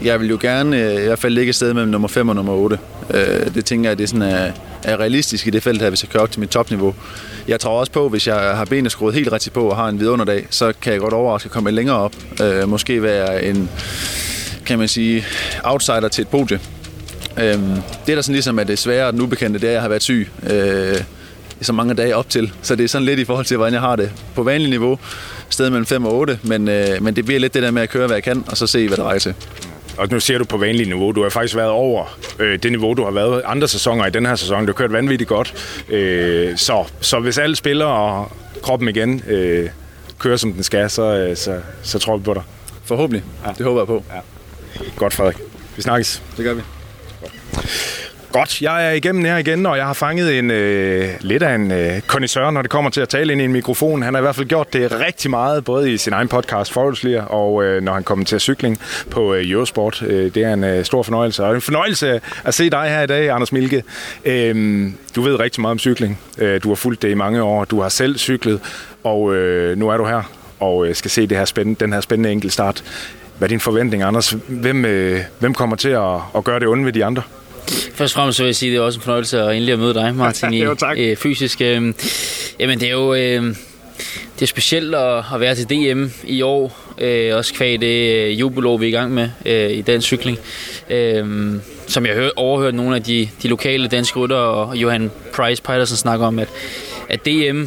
jeg vil jo gerne øh, i hvert fald ligge et sted mellem nummer 5 og nummer 8. Øh, det tænker jeg, det er, sådan er, er realistisk i det felt her, hvis jeg kører op til mit topniveau. Jeg tror også på, hvis jeg har benene skruet helt rigtigt på og har en vidunderdag, så kan jeg godt overraske at komme længere op. Øh, måske være en, kan man sige, outsider til et podie. Øhm, det, der sådan ligesom er det svære og den ubekendte, det er, at jeg har været syg øh, så mange dage op til. Så det er sådan lidt i forhold til, hvordan jeg har det på vanlig niveau. Sted mellem 5 og 8, men, øh, men det bliver lidt det der med at køre, hvad jeg kan, og så se, hvad der rækker til. Og nu ser du på vanlig niveau. Du har faktisk været over øh, det niveau, du har været andre sæsoner i den her sæson. Du har kørt vanvittigt godt. Øh, så, så hvis alle spiller og kroppen igen øh, kører, som den skal, så, øh, så, så tror vi på dig. Forhåbentlig. Ja. Det håber jeg på. Ja. Godt, Frederik. Vi snakkes. Det gør vi. Godt, Godt, jeg er igennem her igen, og jeg har fanget en øh, lidt af en øh, connoisseur, når det kommer til at tale ind i en mikrofon. Han har i hvert fald gjort det rigtig meget, både i sin egen podcast, Forholdslier, og øh, når han kommer til cykling på øh, Eurosport. Øh, det er en øh, stor fornøjelse, og en fornøjelse at se dig her i dag, Anders Milke. Øh, du ved rigtig meget om cykling. Øh, du har fulgt det i mange år. Du har selv cyklet, og øh, nu er du her og øh, skal se det her spændende, den her spændende enkeltstart. Hvad er din forventning, Anders? Hvem, øh, hvem kommer til at, at gøre det onde ved de andre? Først og fremmest så vil jeg sige, at det er også en fornøjelse at endelig at møde dig, <laughs> Martin, i, jo, tak. øh, fysisk. Øh, jamen, det er jo øh, det er specielt at, at være til DM i år. Øh, også kvæg det øh, jubelår, vi er i gang med øh, i den cykling. Øh, som jeg har overhørt nogle af de, de lokale danske rytter og Johan Price Petersen snakker om, at, at DM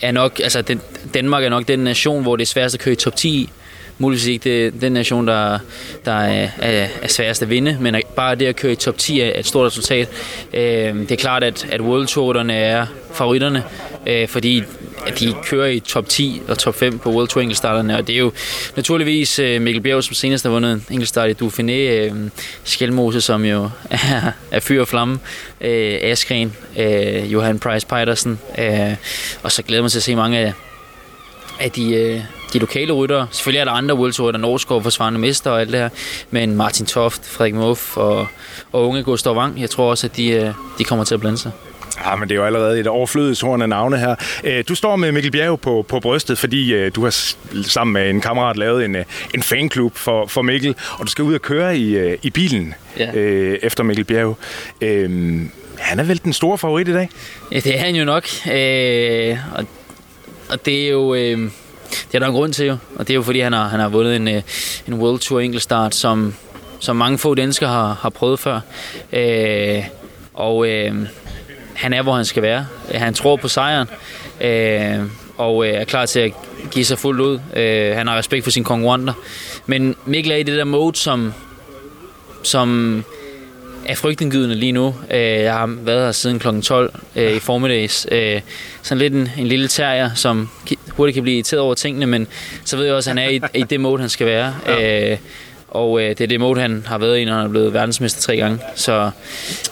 er nok, altså den, Danmark er nok den nation, hvor det er sværest at køre i top 10 muligvis ikke det, den nation, der, der er, er, er sværest at vinde, men bare det at køre i top 10 er et stort resultat. Øh, det er klart, at, at World Tour'erne er favoritterne, øh, fordi at de kører i top 10 og top 5 på World Tour enkeltstarterne, og det er jo naturligvis øh, Mikkel Bjerg, som senest har vundet enkeltstart i Dauphiné, øh, Skelmose, som jo <laughs> er, er fyr og flamme, øh, Askren, øh, Johan Price Petersen, øh, og så glæder man til at se mange af, af de, øh, de lokale ryttere. Selvfølgelig er der andre World Tour, der Norskov forsvarende mester og alt det her, men Martin Toft, Frederik Moff og, og unge Gustav Wang, jeg tror også, at de, øh, de kommer til at blande sig. Ja, men det er jo allerede et overflødigt horn af navne her. Øh, du står med Mikkel Bjerg på, på brystet, fordi øh, du har sammen med en kammerat lavet en, en fanklub for, for Mikkel, og du skal ud og køre i, i bilen ja. øh, efter Mikkel Bjerg. Øh, han er vel den store favorit i dag? Ja, det er han jo nok. Øh, og, og det er jo... Øh, det er der en grund til jo, og det er jo fordi, han har, han har vundet en, øh, en World Tour enkeltstart, som, som mange få danskere har, har prøvet før. Øh, og øh, han er, hvor han skal være. Han tror på sejren, øh, og øh, er klar til at give sig fuldt ud. Øh, han har respekt for sine konkurrenter. Men Mikkel er i det der mode, som, som er frygtindgydende lige nu. Øh, jeg har været her siden kl. 12 øh, i formiddags. Sådan lidt en, en lille terrier, som hurtigt kan blive irriteret over tingene, men så ved jeg også, at han er i, i det mode, han skal være. Ja. Øh, og øh, det er det mode, han har været i, når han er blevet verdensmester tre gange. Så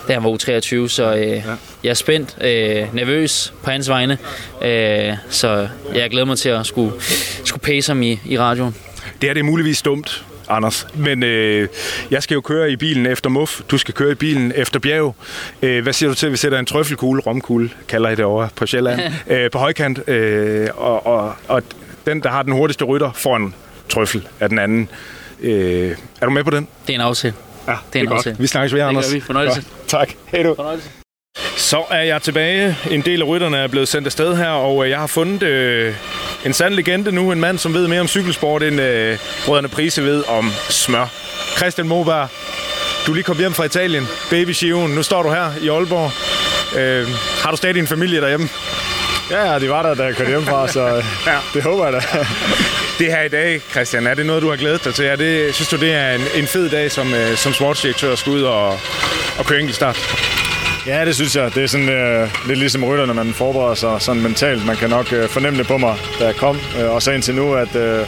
det han var U23, så øh, ja. jeg er spændt, øh, nervøs på hans vegne. Øh, så jeg glæder mig til at skulle, skulle pace ham i, i radioen. Det er det muligvis dumt, Anders. Men øh, jeg skal jo køre i bilen efter Muff. Du skal køre i bilen efter Bjerg. Øh, hvad siger du til, at vi sætter en trøffelkugle, romkugle, kalder I det over på Sjælland, <laughs> øh, på højkant. Øh, og, og, og den, der har den hurtigste rytter, får en trøffel af den anden. Øh, er du med på den? Det er en aftale. Ja, det, det er, er godt. Vi snakkes ved, Anders. Det gør vi. Fornøjelse. Godt. Tak. Hej du. Fornøjelse. Så er jeg tilbage. En del af rytterne er blevet sendt afsted her, og øh, jeg har fundet øh, en sand legende nu. En mand, som ved mere om cykelsport, end øh, brødrene Prise ved om smør. Christian Moberg, du er lige kommet hjem fra Italien. Baby Shion. Nu står du her i Aalborg. Øh, har du stadig en familie derhjemme? Ja, ja, de var der, da jeg kørte hjemmefra, så <laughs> ja. det håber jeg da. <laughs> det her i dag, Christian, er det noget, du har glædet dig til? Er det, synes du, det er en, en fed dag som, øh, som sportsdirektør at skulle ud og, og køre enkeltstart? Ja, det synes jeg. Det er sådan øh, lidt ligesom når man forbereder sig sådan mentalt. Man kan nok øh, fornemme det på mig, da jeg kom. Øh, og så indtil nu, at øh,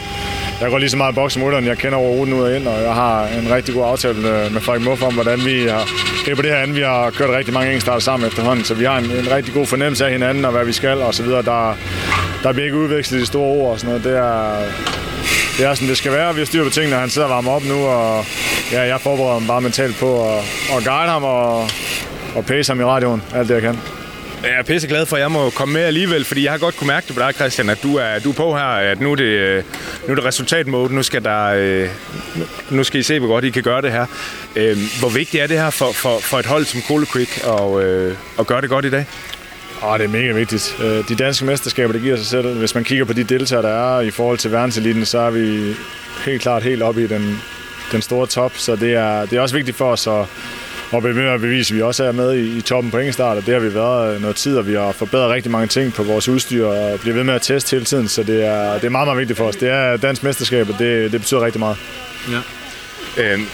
jeg går lige så meget boks som rytteren. Jeg kender over ruten ud og ind, og jeg har en rigtig god aftale med, med Frederik Muff om, hvordan vi har... Det er på det her andet, vi har kørt rigtig mange enkeltstarter sammen efterhånden, så vi har en, en rigtig god fornemmelse af hinanden og hvad vi skal og så videre. Der, der bliver ikke udvekslet de store ord og sådan noget. Det er, det er sådan, det skal være. Vi har styr på tingene, han sidder og varmer op nu, og ja, jeg forbereder ham bare mentalt på at, at guide ham og, og pace ham i radioen, alt det jeg kan. Jeg er pisse glad for, at jeg må komme med alligevel, fordi jeg har godt kunne mærke det på dig, Christian, at du er, du er på her, at nu er det, nu er det resultatmode, nu skal, der, øh, nu skal I se, hvor godt I kan gøre det her. Øh, hvor vigtigt er det her for, for, for et hold som Cola Creek at, øh, at gøre det godt i dag? Oh, det er mega vigtigt. De danske mesterskaber, det giver sig selv. Hvis man kigger på de deltagere, der er i forhold til verdenseliten, så er vi helt klart helt oppe i den, den store top. Så det er, det er også vigtigt for os at, og med at bevise, at vi også er med i, i toppen på enkeltstart, og det har vi været noget tid, og vi har forbedret rigtig mange ting på vores udstyr, og bliver ved med at teste hele tiden, så det er, det er meget, meget vigtigt for os. Det er dansk mesterskab, og det, det betyder rigtig meget. Ja. Øhm,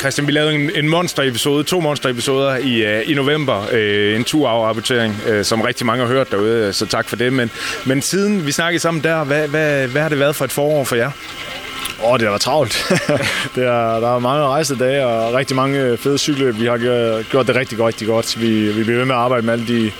Christian, vi lavede en, en monster-episode, to monster-episoder i, uh, i november, uh, en to-hour-rapportering, uh, som rigtig mange har hørt derude, så tak for det. Men, men siden vi snakkede sammen der, hvad, hvad, hvad har det været for et forår for jer? Åh, oh, det har været travlt. <laughs> det er, der er mange rejsedage og rigtig mange fede cykelløb. Vi har gjort det rigtig, rigtig godt. Vi, vi bliver ved med at arbejde med alle de,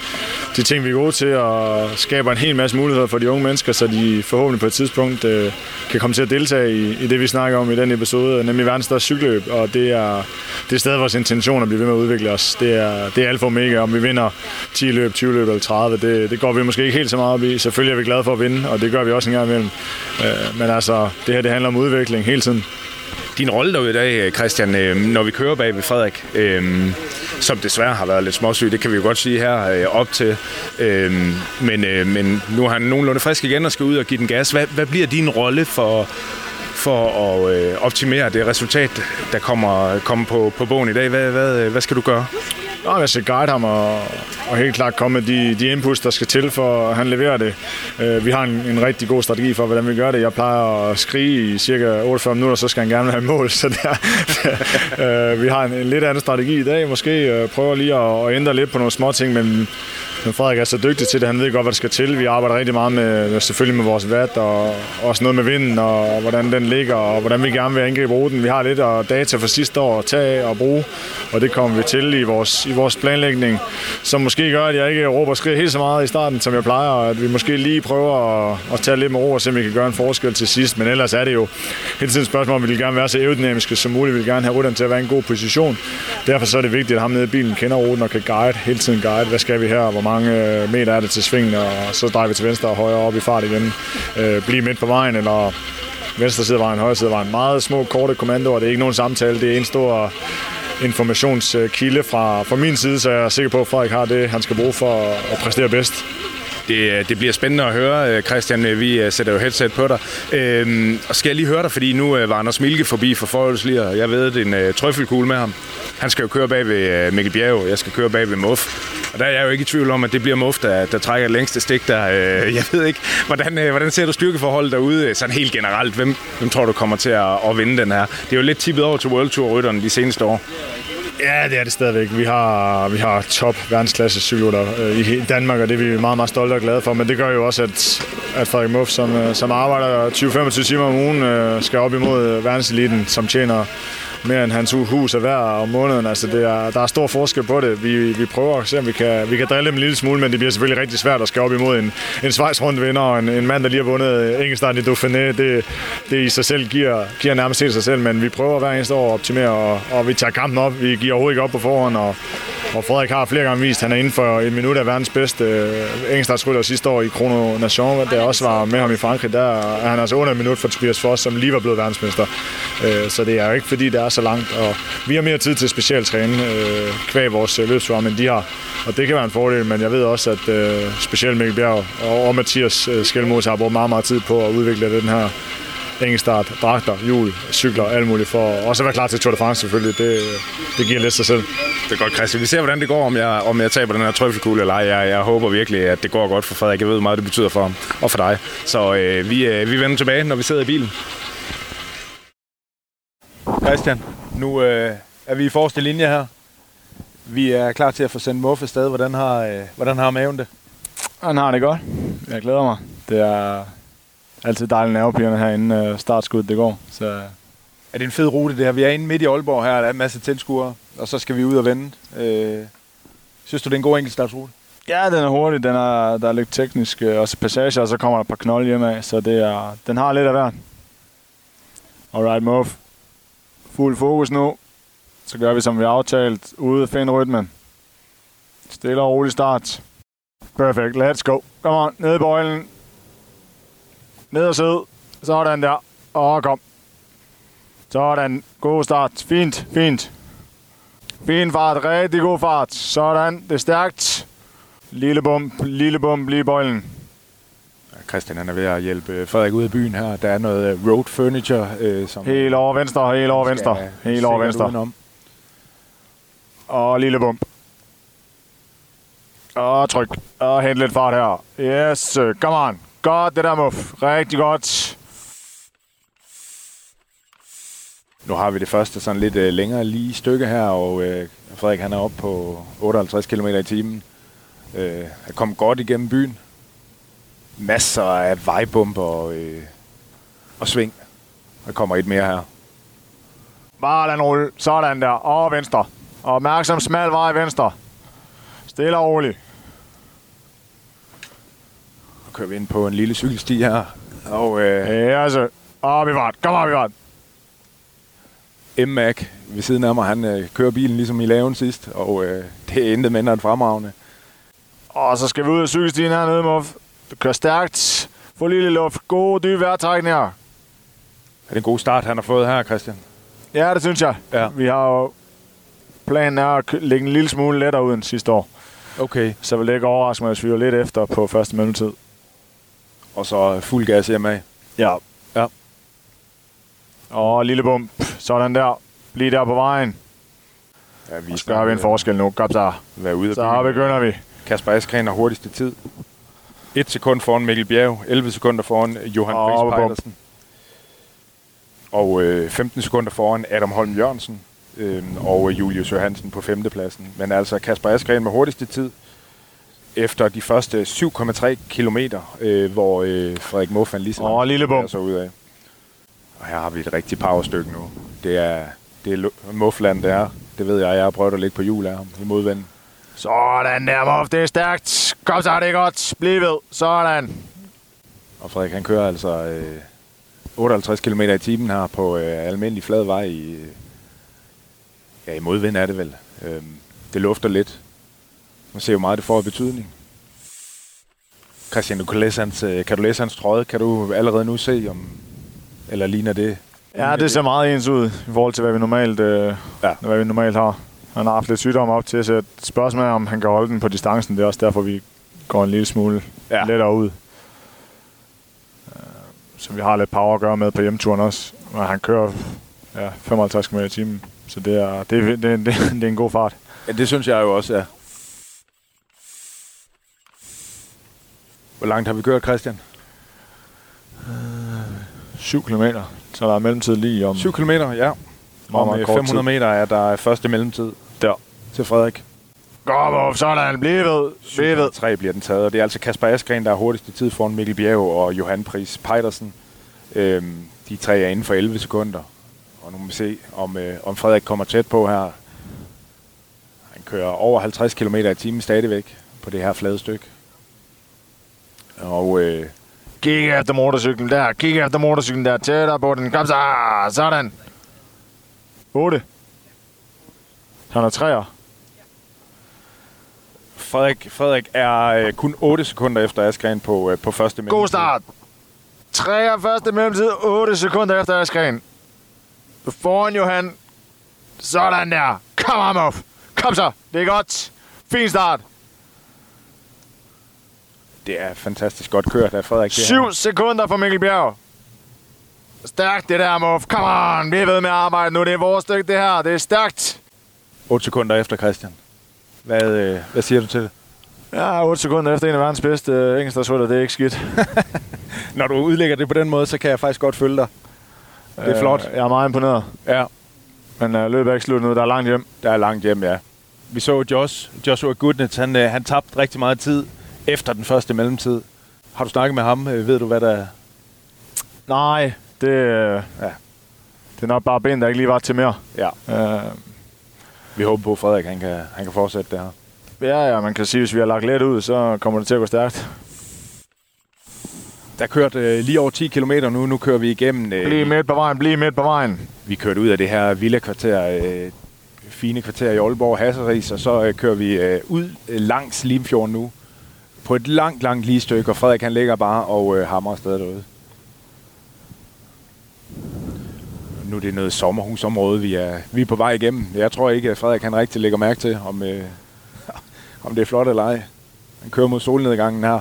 de ting, vi er gode til, og skaber en hel masse muligheder for de unge mennesker, så de forhåbentlig på et tidspunkt øh, kan komme til at deltage i, i det, vi snakker om i den episode, nemlig verdens største cykelløb. Og det er, det er stadig vores intention at blive ved med at udvikle os. Det er, det er alfa og omega. Om vi vinder 10 løb, 20 løb eller 30, det, det går vi måske ikke helt så meget op i. Selvfølgelig er vi glade for at vinde, og det gør vi også en gang imellem. Øh, men altså, det her det handler om udvikling hele tiden. Din rolle derude i dag, øh, Christian, øh, når vi kører bag ved Frederik, øh, som desværre har været lidt småsyg, det kan vi jo godt sige her øh, op til. Øh, men, øh, men nu er han nogenlunde frisk igen og skal ud og give den gas. Hvad, hvad bliver din rolle for, for at øh, optimere det resultat, der kommer, kommer på, på bogen i dag? Hvad, hvad, hvad skal du gøre? Nå, jeg skal guide ham og, og helt klart komme med de, de inputs, der skal til for, at han leverer det. Øh, vi har en, en rigtig god strategi for, hvordan vi gør det. Jeg plejer at skrige i cirka 48 minutter, så skal han gerne have mål. <laughs> Så der, øh, vi har en, en lidt anden strategi i dag. Måske øh, prøver lige at, at ændre lidt på nogle små ting, men men Frederik er så dygtig til det. Han ved godt, hvad der skal til. Vi arbejder rigtig meget med, selvfølgelig med vores vat, og også noget med vinden, og hvordan den ligger, og hvordan vi gerne vil angribe ruten. Vi har lidt af data fra sidste år at tage og bruge, og det kommer vi til i vores, i vores planlægning, som måske gør, at jeg ikke råber og skriger helt så meget i starten, som jeg plejer, og at vi måske lige prøver at, at tage lidt med ro og se, om vi kan gøre en forskel til sidst. Men ellers er det jo hele tiden et spørgsmål, om vi vil gerne være så aerodynamiske som muligt. Vi vil gerne have rytteren til at være i en god position. Derfor så er det vigtigt, at ham nede i bilen kender ruten og kan guide, hele tiden guide, hvad skal vi her, hvor mange øh, meter er det til svingen, og så drejer vi til venstre og højre op i fart igen. Øh, blive midt på vejen, eller venstre side af vejen, højre side af vejen. Meget små, korte kommandoer. Det er ikke nogen samtale. Det er en stor informationskilde fra, fra min side, så jeg er sikker på, at Frederik har det, han skal bruge for at præstere bedst. Det, øh, det bliver spændende at høre, øh, Christian. Vi sætter jo headset på dig. Øhm, og skal jeg lige høre dig, fordi nu var Anders Milke forbi for forholdsliger. Jeg ved, det er en uh, trøffelkugle med ham. Han skal jo køre bag ved Mikkel Bjerg. Jeg skal køre bag ved Muff. Og der er jeg jo ikke i tvivl om, at det bliver Muff, der, der trækker det længste stik der. Øh, jeg ved ikke, hvordan, øh, hvordan ser du styrkeforholdet derude øh, sådan helt generelt? Hvem, hvem tror du kommer til at, at vinde den her? Det er jo lidt tippet over til World Tour-rytterne de seneste år. Ja, det er det stadigvæk. Vi har, vi har top verdensklasse cykelrytter øh, i Danmark, og det er vi meget, meget stolte og glade for. Men det gør jo også, at, at Frederik Muff, som, øh, som arbejder 20-25 timer om ugen, øh, skal op imod verdenseliten, som tjener mere end hans hus er værd om måneden. Altså, det er, der er stor forskel på det. Vi, vi prøver at se, om vi kan, vi kan drille dem en lille smule, men det bliver selvfølgelig rigtig svært at skal op imod en, en Schweiz vinder og en, en mand, der lige har vundet øh, enkeltstarten i Dauphiné. Det, det i sig selv giver, giver nærmest helt sig selv, men vi prøver hver eneste år at optimere, og, og vi tager kampen op. Vi giver overhovedet ikke op på forhånd, og, og Frederik har flere gange vist, at han er inden for et minut af verdens bedste øh, enkeltstartsrytter sidste år i Chrono Nation, der også var med ham i Frankrig. Der er han altså under et minut for Tobias Foss, som lige var blevet verdensmester. Øh, så det er jo ikke, fordi det er så langt og vi har mere tid til specialtræne øh, kvæg vores øh, løbsvarer, men de har. Og det kan være en fordel, men jeg ved også, at øh, specielt Mikkel Bjerg og, og Mathias øh, Skelmos har brugt meget, meget tid på at udvikle den her enkeltstart, dragter, hjul, cykler, alt muligt, for også at være klar til Tour de France selvfølgelig. Det, det giver lidt sig selv. Det er godt, Christian. Vi ser, hvordan det går, om jeg, om jeg taber den her trøffelkugle eller ej. Jeg, jeg håber virkelig, at det går godt for Frederik. Jeg ved, hvor meget det betyder for ham og for dig. Så øh, vi, øh, vi vender tilbage, når vi sidder i bilen. Christian, nu øh, er vi i forreste linje her. Vi er klar til at få sendt Muffe afsted. Hvordan har, øh, hvordan har maven det? Han har det godt. Jeg glæder mig. Det er altid dejligt nervepirrende her inden øh, startskuddet det går. Så... Er det en fed rute det her? Vi er inde midt i Aalborg her, der er en masse tilskuere, og så skal vi ud og vende. Øh, synes du, det er en god enkeltstartsrute? Ja, den er hurtig. Den er, der er lidt teknisk, øh, også passage, og så kommer der et par knolde hjemme af, så det er, den har lidt af hvert. Alright, Muff. Fuld fokus nu. Så gør vi, som vi har aftalt. Ude at finde rytmen. Stille og rolig start. Perfekt. Let's go. Kom on. Ned i bøjlen. Ned og sidde. Sådan der. Og kom. Sådan. God start. Fint. Fint. Fin fart. Rigtig god fart. Sådan. Det er stærkt. Lille bump. Lille bump lige bøjlen. Christian han er ved at hjælpe Frederik ud af byen her. Der er noget øh, road furniture. Øh, som helt over venstre, helt over venstre. Helt over venstre. Udenom. Og lille bump. Og tryk. Og hent lidt fart her. Yes, come on. Godt det der, Muff. Rigtig godt. Nu har vi det første sådan lidt øh, længere lige stykke her, og øh, Frederik han er oppe på 58 km i timen. Øh, er kommet godt igennem byen masser af vejbumper og, øh, og sving. Der kommer et mere her. Bare lad rulle. Sådan der. Og venstre. Og opmærksom smal vej venstre. Stille og roligt. Kører vi ind på en lille cykelsti her. Og, øh, ja, altså. Op i fart. Kom op i fart. M-Mac ved siden af mig, han øh, kører bilen ligesom i laven sidst, og øh, det er intet mindre end fremragende. Og så skal vi ud af cykelstien hernede, Muff. Kører stærkt. Få lille luft. God dyb vejrtrækning her. Er det en god start, han har fået her, Christian? Ja, det synes jeg. Ja. Vi har jo... Planen er at lægge en lille smule lettere ud end sidste år. Okay. Så vil det ikke overraske mig, hvis vi er lidt efter på første mellemtid. Og så fuld gas hjemme af. Ja. Ja. Og lille bump. Sådan der. Bliv der på vejen. Ja, vi skal vi en forskel nu. Kom så. Vær ude så begynder vi. Kasper Askren har hurtigste tid. 1 sekund foran Mikkel Bjerg, 11 sekunder foran Johan Åh, Friis. Pejlersen. Og øh, 15 sekunder foran Adam Holm Jørgensen øh, og Julius Johansen på femtepladsen. Men altså Kasper Askren med hurtigste tid efter de første 7,3 kilometer, øh, hvor øh, Frederik Moffan lige så Åh, lille bum. så ud af. Og her har vi et rigtigt powerstykke nu. Det er, det er Muffland, det er. Det ved jeg, jeg har prøvet at ligge på hjul af ham i modvind. Sådan der, Muff. Det er stærkt. Kom så, det er godt. Bliv ved. Sådan. Og Frederik, han kører altså øh, 58 km i timen her på øh, almindelig flad vej i, øh, ja, i modvind er det vel. Øhm, det lufter lidt. Man ser jo meget, det får betydning. Christian, du kan, læse hans, øh, kan du læse hans trøje? Kan du allerede nu se, om eller ligner det? Ja, det ser meget ens ud i forhold til, hvad vi normalt, øh, ja. hvad vi normalt har. Han har haft lidt sygdom op til, så spørgsmålet er, om han kan holde den på distancen. Det er også derfor, vi går en lille smule ja. lettere ud. Øh, Så vi har lidt power at gøre med på hjemturen også. Og han kører ja, 55 km i timen. Så det er, det, det, det, det er en god fart. Ja, det synes jeg jo også, ja. Hvor langt har vi kørt, Christian? 7 km. Så der er mellemtid lige om... 7 km, ja. Om øh, kort 500 tid. meter er der første mellemtid. Der. Til Frederik. Kom op, sådan. Bliv ved. Bliv ved. 3 bliver den taget, og det er altså Kasper Askren, der er hurtigste tid foran Mikkel Bjerg og Johan Pris Pejdersen. Øhm, de tre er inden for 11 sekunder. Og nu må vi se, om, øh, om Frederik kommer tæt på her. Han kører over 50 km i timen stadigvæk på det her flade stykke. Og øh, Kig efter motorcyklen der. Kig efter motorcyklen der. Tættere på den. Kom så. Sådan. 8. Han er 3'er. Frederik, Frederik er øh, kun 8 sekunder efter Askren på, øh, på første mellemtid. God start. 3 første mellemtid. 8 sekunder efter Askren. Foran Johan. Sådan der. Kom ham op. Kom så. Det er godt. Fin start. Det er fantastisk godt kørt af Frederik. det her. 7 sekunder for Mikkel Bjerg. Stærkt det der, Muff. Come on. Vi er ved med at arbejde nu. Det er vores stykke, det her. Det er stærkt. 8 sekunder efter Christian. Hvad, øh, hvad siger du til det? Ja, 8 sekunder efter en af verdens bedste øh, enkeltstartsrytter. Det er ikke skidt. <laughs> Når du udlægger det på den måde, så kan jeg faktisk godt følge dig. Det er Øh, flot. Jeg er meget imponeret. Ja. Men øh, løbet er ikke slut nu. Der er langt hjem. Der er langt hjem, ja. Vi så Josh, Joshua Goodness, han, øh, han tabte rigtig meget tid efter den første mellemtid. Har du snakket med ham? Øh, Ved du, hvad der... Nej, det, øh, ja. det er nok bare ben, der ikke lige var til mere. Ja. Øh, Vi håber på, at Frederik han kan, han kan fortsætte det her. ja, ja, man kan sige, hvis vi har lagt let ud, så kommer det til at gå stærkt. Der er kørt øh, lige over 10 km nu. Nu kører vi igennem... Øh, Bliv midt på vejen, bliv midt på vejen. Vi kørte ud af det her villa-kvarter, øh, fine kvarter i Aalborg, Hasseris, og så øh, kører vi øh, ud øh, langs Limfjorden nu. På et langt, langt lige stykke, og Frederik han ligger bare og øh, hammer afsted derude. Nu er det noget sommerhusområde, vi er, vi er på vej igennem. Jeg tror ikke, at Frederik han rigtig lægger mærke til, om, øh, <laughs> om det er flot eller ej. Han kører mod solnedgangen her.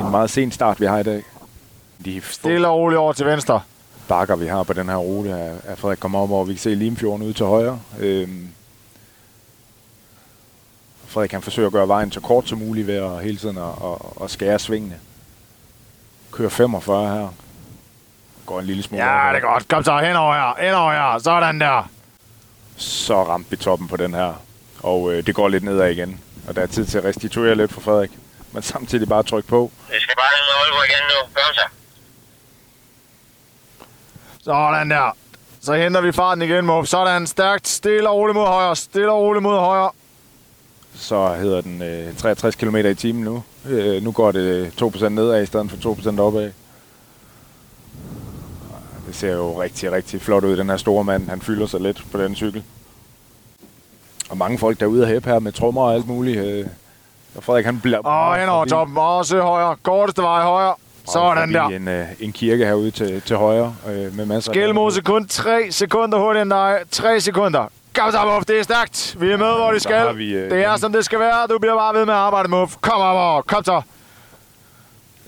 En meget sen start, vi har i dag. De Stille og roligt over til venstre. bakker, vi har på den her rute, er, er Frederik kommer op over. Vi kan se Limfjorden ude til højre. Øhm, Frederik kan forsøge at gøre vejen så kort som muligt ved at hele tiden at, at, at skære svingene. Kører 45 her. Går en lille smule Ja, det er godt. Kom så, henover her, henover her. Sådan der. Så ramte vi toppen på den her. Og øh, det går lidt nedad igen. Og der er tid til at restituere lidt for Frederik. Men samtidig bare trykke på. Det skal bare ned med Aalborg igen nu. Kom så. Sådan der. Så henter vi farten igen, Muff. Sådan, stærkt. Stille og roligt mod højre. Stille og roligt mod højre. Så hedder den øh, 63 km i timen nu. Øh, nu går det 2% nedad i stedet for 2% opad. Det ser jo rigtig, rigtig flot ud, den her store mand. Han fylder sig lidt på den cykel. Og mange folk derude og hæppe her med trommer og alt muligt. Øh, og Frederik, han bliver... Og hen over toppen. Også højre. Korteste vej højre. Sådan der. En, øh, en kirke herude til, til højre øh, med masser Skelmose kun 3 sekunder hurtigere end dig. 3 sekunder. Kom så, Muff. Det er stærkt. Vi er med, hvor de skal. vi, øh, det er, som det skal være. Du bliver bare ved med at arbejde, Muff. Kom op over. Kom så.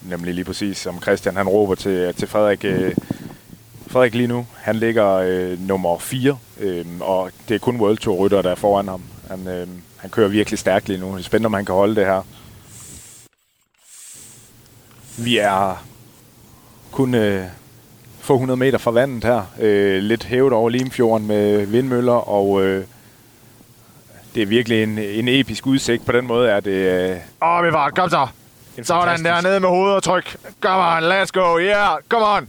Nemlig lige præcis, som Christian han råber til, til Frederik. Øh, Frederik lige nu, han ligger øh, nummer 4, øh, og det er kun World Tour rytter der er foran ham. Han, øh, han kører virkelig stærkt lige nu. Det er spændende, om han kan holde det her. Vi er kun øh, få 100 meter fra vandet her. Øh, lidt hævet over Limfjorden med vindmøller, og øh, det er virkelig en, en episk udsigt. På den måde er det... Øh, Åh, vi var kom så. Sådan der, nede med hovedet og tryk. Come on, let's go, yeah, come on.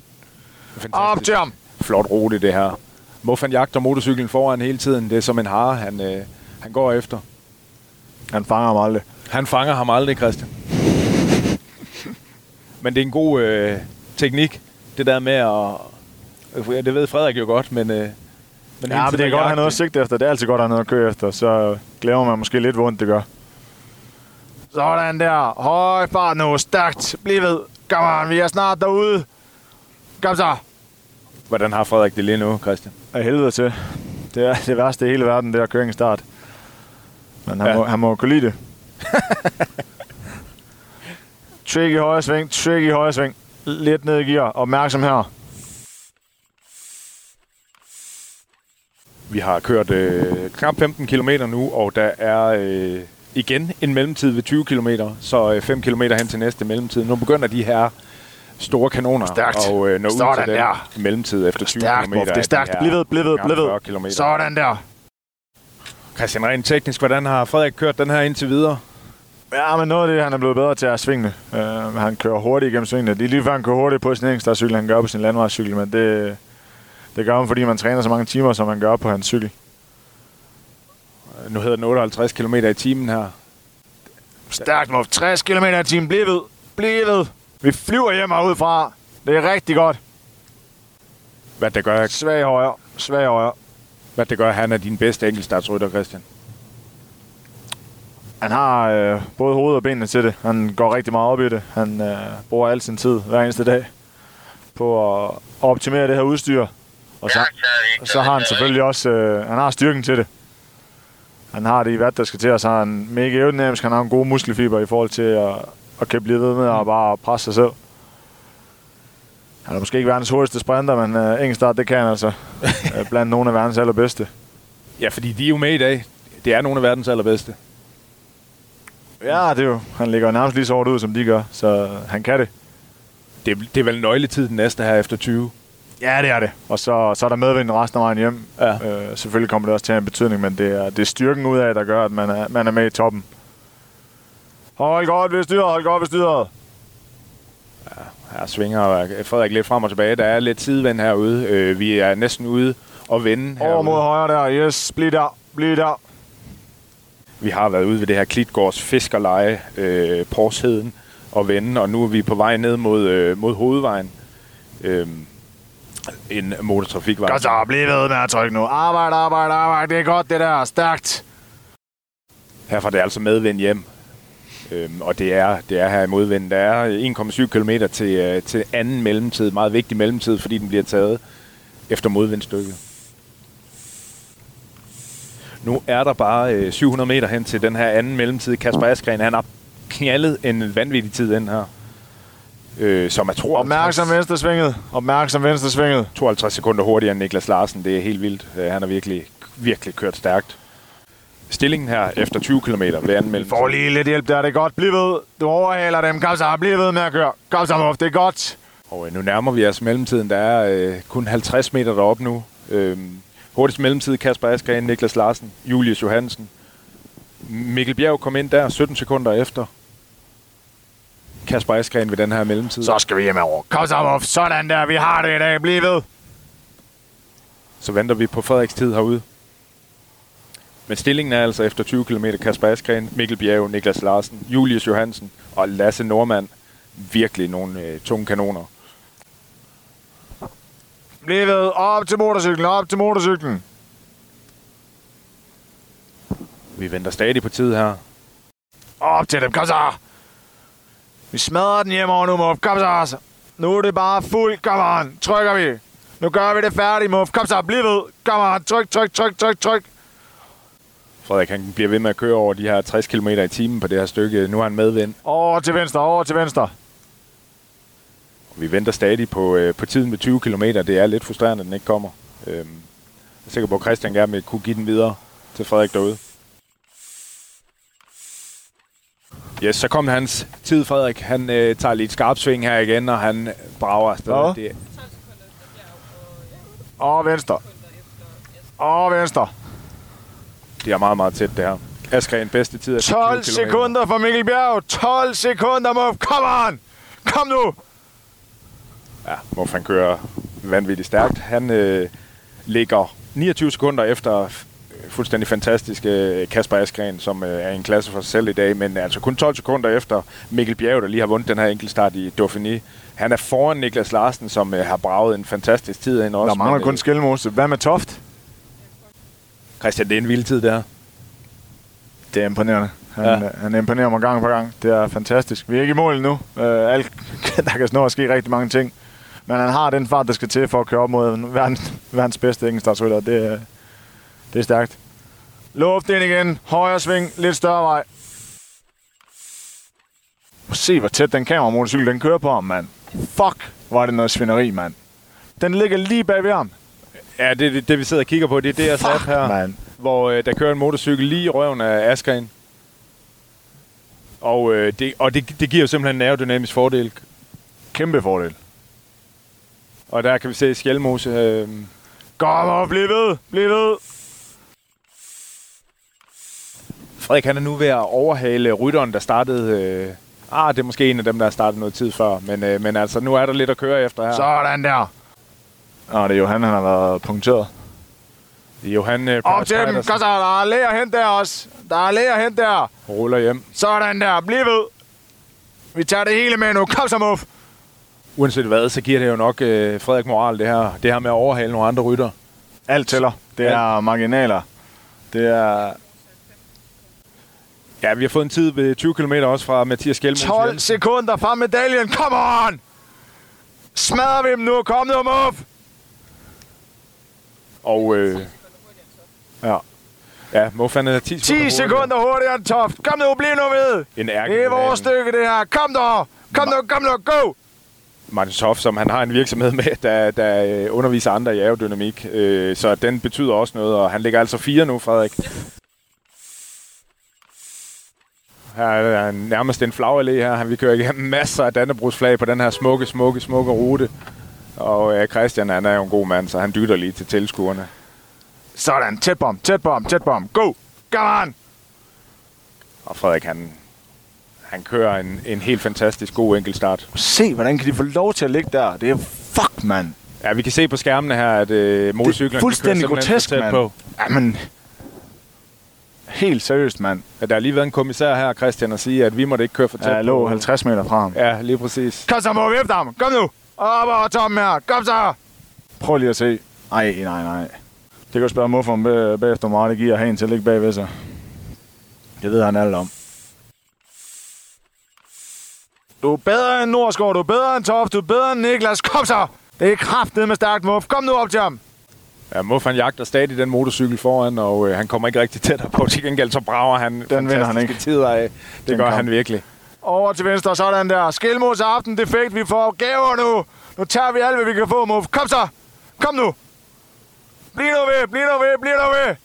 Op til ham. Flot rute, det her. Muffan jagter motorcyklen foran hele tiden. Det er som en hare, han, øh, han går efter. Han fanger ham aldrig. Han fanger ham aldrig, Christian. Men det er en god øh, teknik, det der med at... Det ved Frederik jo godt, men... Øh, men ja, men det er godt at have noget at sigte efter. Det er altid godt at have noget at køre efter. Så glemmer man måske lidt, hvor ondt det gør. Sådan der. Høj fart nu. Stærkt. Bliv ved. Kom on, vi er snart derude. Kom så. Hvordan har Frederik det lige nu, Christian? Af helvede til. Det er det værste i hele verden, det er at køre en start. Men han, ja. må, han må kunne lide det. <laughs> trick i højre sving, trick i højre sving. Lidt ned i gear. Opmærksom her. Vi har kørt øh, knap 15 km nu, og der er øh, igen en mellemtid ved 20 km, så øh, 5 km hen til næste mellemtid. Nu begynder de her store kanoner Stærkt. og øh, nå ud Sådan til den der. mellemtid efter 20 Stærkt, km. Det er stærkt. Bliv ved, bliv ved, bliv ved. Sådan der. Christian, rent teknisk, hvordan har Frederik kørt den her indtil videre? Ja, men noget af det, han er blevet bedre til at svinge. Uh, han kører hurtigt igennem svingene. Det er lige før, han kører hurtigt på sin cykel, han gør på sin landvejscykel, men det, det gør han, fordi man træner så mange timer, som man gør på hans cykel. Nu hedder den 58 km i timen her. Stærkt, Muff. 60 km i timen. Bliv ved. Bliv ved. Vi flyver hjem ud fra. Det er rigtig godt. Hvad det gør, Svag højre. Svag højre. hvad det gør, han er din bedste enkeltstartsrytter, Christian? Han har øh, både hovedet og benene til det. Han går rigtig meget op i det. Han øh, bruger al sin tid hver eneste dag på at optimere det her udstyr. Og så, så har han selvfølgelig også øh, han har styrken til det. Han har det i hvad der skal til, og så har han mega aerodynamisk. Han har en god muskelfiber i forhold til at, at kan blive ved med at bare presse sig selv. Han er måske ikke verdens hurtigste sprinter, men øh, enkeltstart, det kan han altså. <laughs> Øh, Blandt nogle af verdens allerbedste. Ja, fordi de er jo med i dag. Det er nogle af verdens allerbedste. Ja, det er jo. Han ligger nærmest lige så hårdt ud, som de gør, så han kan det. Det, er- det er vel nøgletid den næste her efter 20. Ja, det er det. Og så, så er der medvind resten af vejen hjem. Ja. Øh, selvfølgelig kommer det også til at have en betydning, men det er, det er styrken ud af, der gør, at man er, man er med i toppen. Hold godt ved styret, hold godt ved styret. Her svinger Frederik lidt frem og tilbage. Der er lidt sidevind herude. Øh, vi er næsten ude og vende Over mod højre der. Yes, bliv der. Bliv der. Vi har været ude ved det her Klitgårds fiskerleje, øh, Porsheden og vende, og nu er vi på vej ned mod, øh, mod hovedvejen. Øh, en motortrafikvej. Godt så, bliv ved med at trykke nu. Arbejde, arbejde, arbejde. Det er godt, det der. Stærkt. Herfra er det altså medvind hjem. Øhm, og det er, det er her i modvind. Der er 1,7 km til, øh, til anden mellemtid. Meget vigtig mellemtid, fordi den bliver taget efter modvindstykket. Nu er der bare øh, 700 meter hen til den her anden mellemtid. Kasper Askren, han har knaldet en vanvittig tid ind her. Øh, som er 52, Opmærksom venstre svinget. Opmærksom venstre svinget. 52 sekunder hurtigere end Niklas Larsen. Det er helt vildt. Øh, han har virkelig, virkelig kørt stærkt. Stillingen her efter 20 km ved anden mellemtid. Får lige lidt hjælp der, det er godt. Bliv ved. Du overhaler dem. Kom så, bliv ved med at køre. Kom så, det er godt. Og øh, nu nærmer vi os mellemtiden. Der er øh, kun 50 meter deroppe nu. Øhm, hurtigst mellemtid Kasper Askren, Niklas Larsen, Julius Johansen. Mikkel Bjerg kom ind der 17 sekunder efter. Kasper Askren ved den her mellemtid. Så skal vi hjem over. Kom så, Muff. Sådan der, vi har det i dag. Bliv ved. Så venter vi på Frederiks tid herude. Men stillingen er altså efter 20 km Kasper Askren, Mikkel Bjerg, Niklas Larsen, Julius Johansen og Lasse Normand. Virkelig nogle øh, tunge kanoner. Bliv ved. Op til motorcyklen, op til motorcyklen. Vi venter stadig på tid her. Op til dem, kom så. Vi smadrer den hjemover nu, Muff. Kom så. Nu er det bare fuld. Kom on. Trykker vi. Nu gør vi det færdigt, Muff. Kom så, bliv ved. Kom on. Tryk, tryk, tryk, tryk, tryk. Frederik han bliver ved med at køre over de her 60 km i timen på det her stykke. Nu er han medvind. Over til venstre, over til venstre. Vi venter stadig på, øh, på tiden med 20 km. Det er lidt frustrerende, at den ikke kommer. Øhm, jeg er sikker på, at Christian gerne vil kunne give den videre til Frederik derude. Yes, så kom hans tid, Frederik. Han øh, tager lige et skarpt sving her igen, og han brager afsted. Hvad? Det, Og venstre. Og venstre. det er meget, meget tæt, det her. Askren bedste tid er 12 20 kilometer. sekunder for Mikkel Bjerg. 12 sekunder, Muff. Kom on! Kom nu! Ja, Muff han kører vanvittigt stærkt. Han øh, ligger 29 sekunder efter fuldstændig fantastiske øh, Kasper Askren, som øh, er en klasse for sig selv i dag, men altså kun 12 sekunder efter Mikkel Bjerg, der lige har vundet den her enkeltstart i Dauphiné. Han er foran Niklas Larsen, som øh, har braget en fantastisk tid ind også. Der mangler men, kun Skelmose. Hvad med Toft? Christian, det er en vild tid, det her. Det er imponerende. Han, Ja. ja. han imponerer mig gang på gang. Det er fantastisk. Vi er ikke i mål endnu. Uh, alt, <laughs> der kan snart ske rigtig mange ting. Men han har den fart, der skal til for at køre op mod verdens, verdens bedste enkeltstartsrytter. Det, er- det er stærkt. Luft ind igen. Højre sving. Lidt større vej. Se, hvor tæt den kameramotorcykel, den kører på ham, mand. Fuck, var det noget svineri, mand. Den ligger lige bag ved ham. Ja, det, det, det vi sidder og kigger på, det er det, jeg satte her. mand. Hvor øh, der kører en motorcykel lige i røven af Askren. Og, øh, det, og det, det giver jo simpelthen en aerodynamisk fordel. Kæmpe fordel. Og der kan vi se Skjelmose. Øh, Kom og bliv ved. Bliv ved. Frederik han er nu ved at overhale rytteren, der startede... Øh, ah, det er måske en af dem, der har startet noget tid før. Men, øh, men altså, nu er der lidt at køre efter her. Sådan der. Nå, det er Johan, han har været punkteret. Det er Johan øh, Op til dem. Kom så, der er læger hen der også. Der er læger hen der. ruller hjem. Sådan der. Bliv ved. Vi tager det hele med nu. Kom så, Muff. Uanset hvad, så giver det jo nok øh, Frederik moral, det her, det her med at overhale nogle andre rytter. Alt tæller. Det er marginaler. Det er Ja, vi har fået en tid ved 20 km også fra Mathias Skjelmose. 12 sekunder fra medaljen. Kom on! Smadrer vi dem nu. Kom nu, Muff. Og øh, ja, ja Muff han er 10 sekunder 10 sekunder hurtigere end Toft. Kom nu, bliv nu ved. En Det er vores stykke, det her. Kom nu. Kom nu, kom nu, go. Martin Toff, som han har en virksomhed med, der, der øh, underviser andre i aerodynamik. Øh, så den betyder også noget, og han ligger altså fire nu, Frederik. Her er nærmest en flagallé her. Vi kører igennem masser af Dannebrugsflag på den her smukke, smukke, smukke rute. Og øh, Christian, han er jo en god mand, så han dytter lige til tilskuerne. Sådan. Tæt bom, tæt bom, tæt bom. Go. Come on. Og Frederik, han, han kører en, en helt fantastisk god enkeltstart. Se, hvordan kan de få lov til at ligge der? Det er fuck, mand. Ja, vi kan se på skærmene her, at øh, motorcyklerne Det er fuldstændig grotesk, mand. på. Jamen, helt seriøst, mand. Ja, der har lige været en kommissær her, Christian, og sige, at vi måtte ikke køre for tæt Jeg lå på. 50 meter fra ham. Ja, lige præcis. Kom så, må vi efter ham. Kom nu. Op og Tom her. Kom så. Prøv lige at se. Ej, nej, nej. Det kan du spørge om bag- bagefter mig. Det giver at have en til at ligge bagved sig. Det ved han alt om. Du er bedre end Nordsgaard. Du er bedre end Toft. Du er bedre end Niklas. Kom så. Det er kraftet med stærkt, Muff. Kom nu op til ham. Ja, Muff han jagter stadig den motorcykel foran, og øh, han kommer ikke rigtig tættere på. Til gengæld så brager han Den vinder han ikke. tider af. Det Den gør kom. han virkelig. Over til venstre, sådan der. Skilmos aften defekt. Vi får gaver nu. Nu tager vi alt, hvad vi kan få, Muff. Kom så. Kom nu. Bliv nu ved. Bliv nu ved. Bliv nu ved.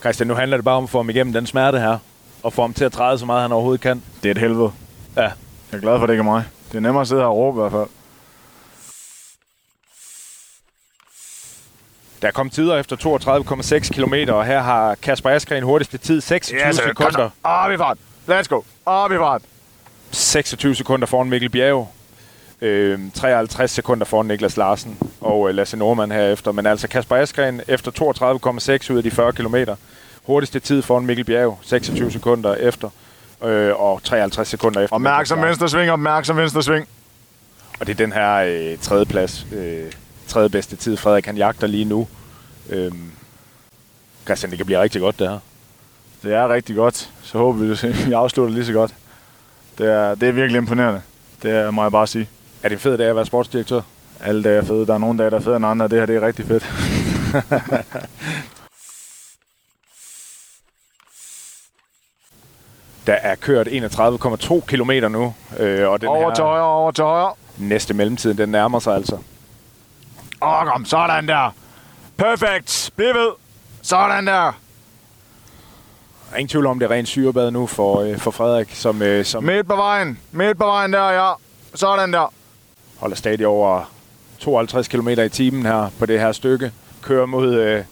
Christian, nu handler det bare om at få ham igennem den smerte her. Og få ham til at træde så meget, han overhovedet kan. Det er et helvede. Ja. Jeg er glad for, at det ikke er mig. Det er nemmere at sidde her og råbe i hvert fald. Der kom tider efter 32,6 km, og her har Kasper Askren hurtigste tid 26 Ja, så kom sekunder. Op i fart. Let's go. Op i fart. 26 sekunder foran Mikkel Bjerg. Øh, 53 sekunder foran Niklas Larsen og øh, Lasse Norman herefter. Men altså Kasper Askren efter 32,6 ud af de 40 km. Hurtigste tid foran Mikkel Bjerg. 26 sekunder efter. Øh, og 53 sekunder efter. Opmærksom venstre sving. Opmærksom venstre sving. Og det er den her øh, tredje plads. Øh, tredje bedste tid, Frederik han jagter lige nu. Øh, Christian, det kan blive rigtig godt det her. Det er rigtig godt. Så håber vi, at vi afslutter lige så godt. Det er, det er virkelig imponerende. Det er, må jeg bare sige. Er det en fed dag at være sportsdirektør? Alle dage er fede. Der er nogle dage, der er federe end andre. Det her det er rigtig fedt. <laughs> Der er kørt 31,2 km nu. Øh, og den over til højre, over til højre. næste mellemtid, den nærmer sig altså. Åh, kom. Sådan der. Perfekt. Bliv ved. Sådan der. Der er ingen tvivl om, det er rent syrebad nu for, øh, for Frederik, som, øh, som Midt på vejen. Midt på vejen der, ja. Sådan der. holder stadig over 52 km i timen her på det her stykke. Kører mod øh,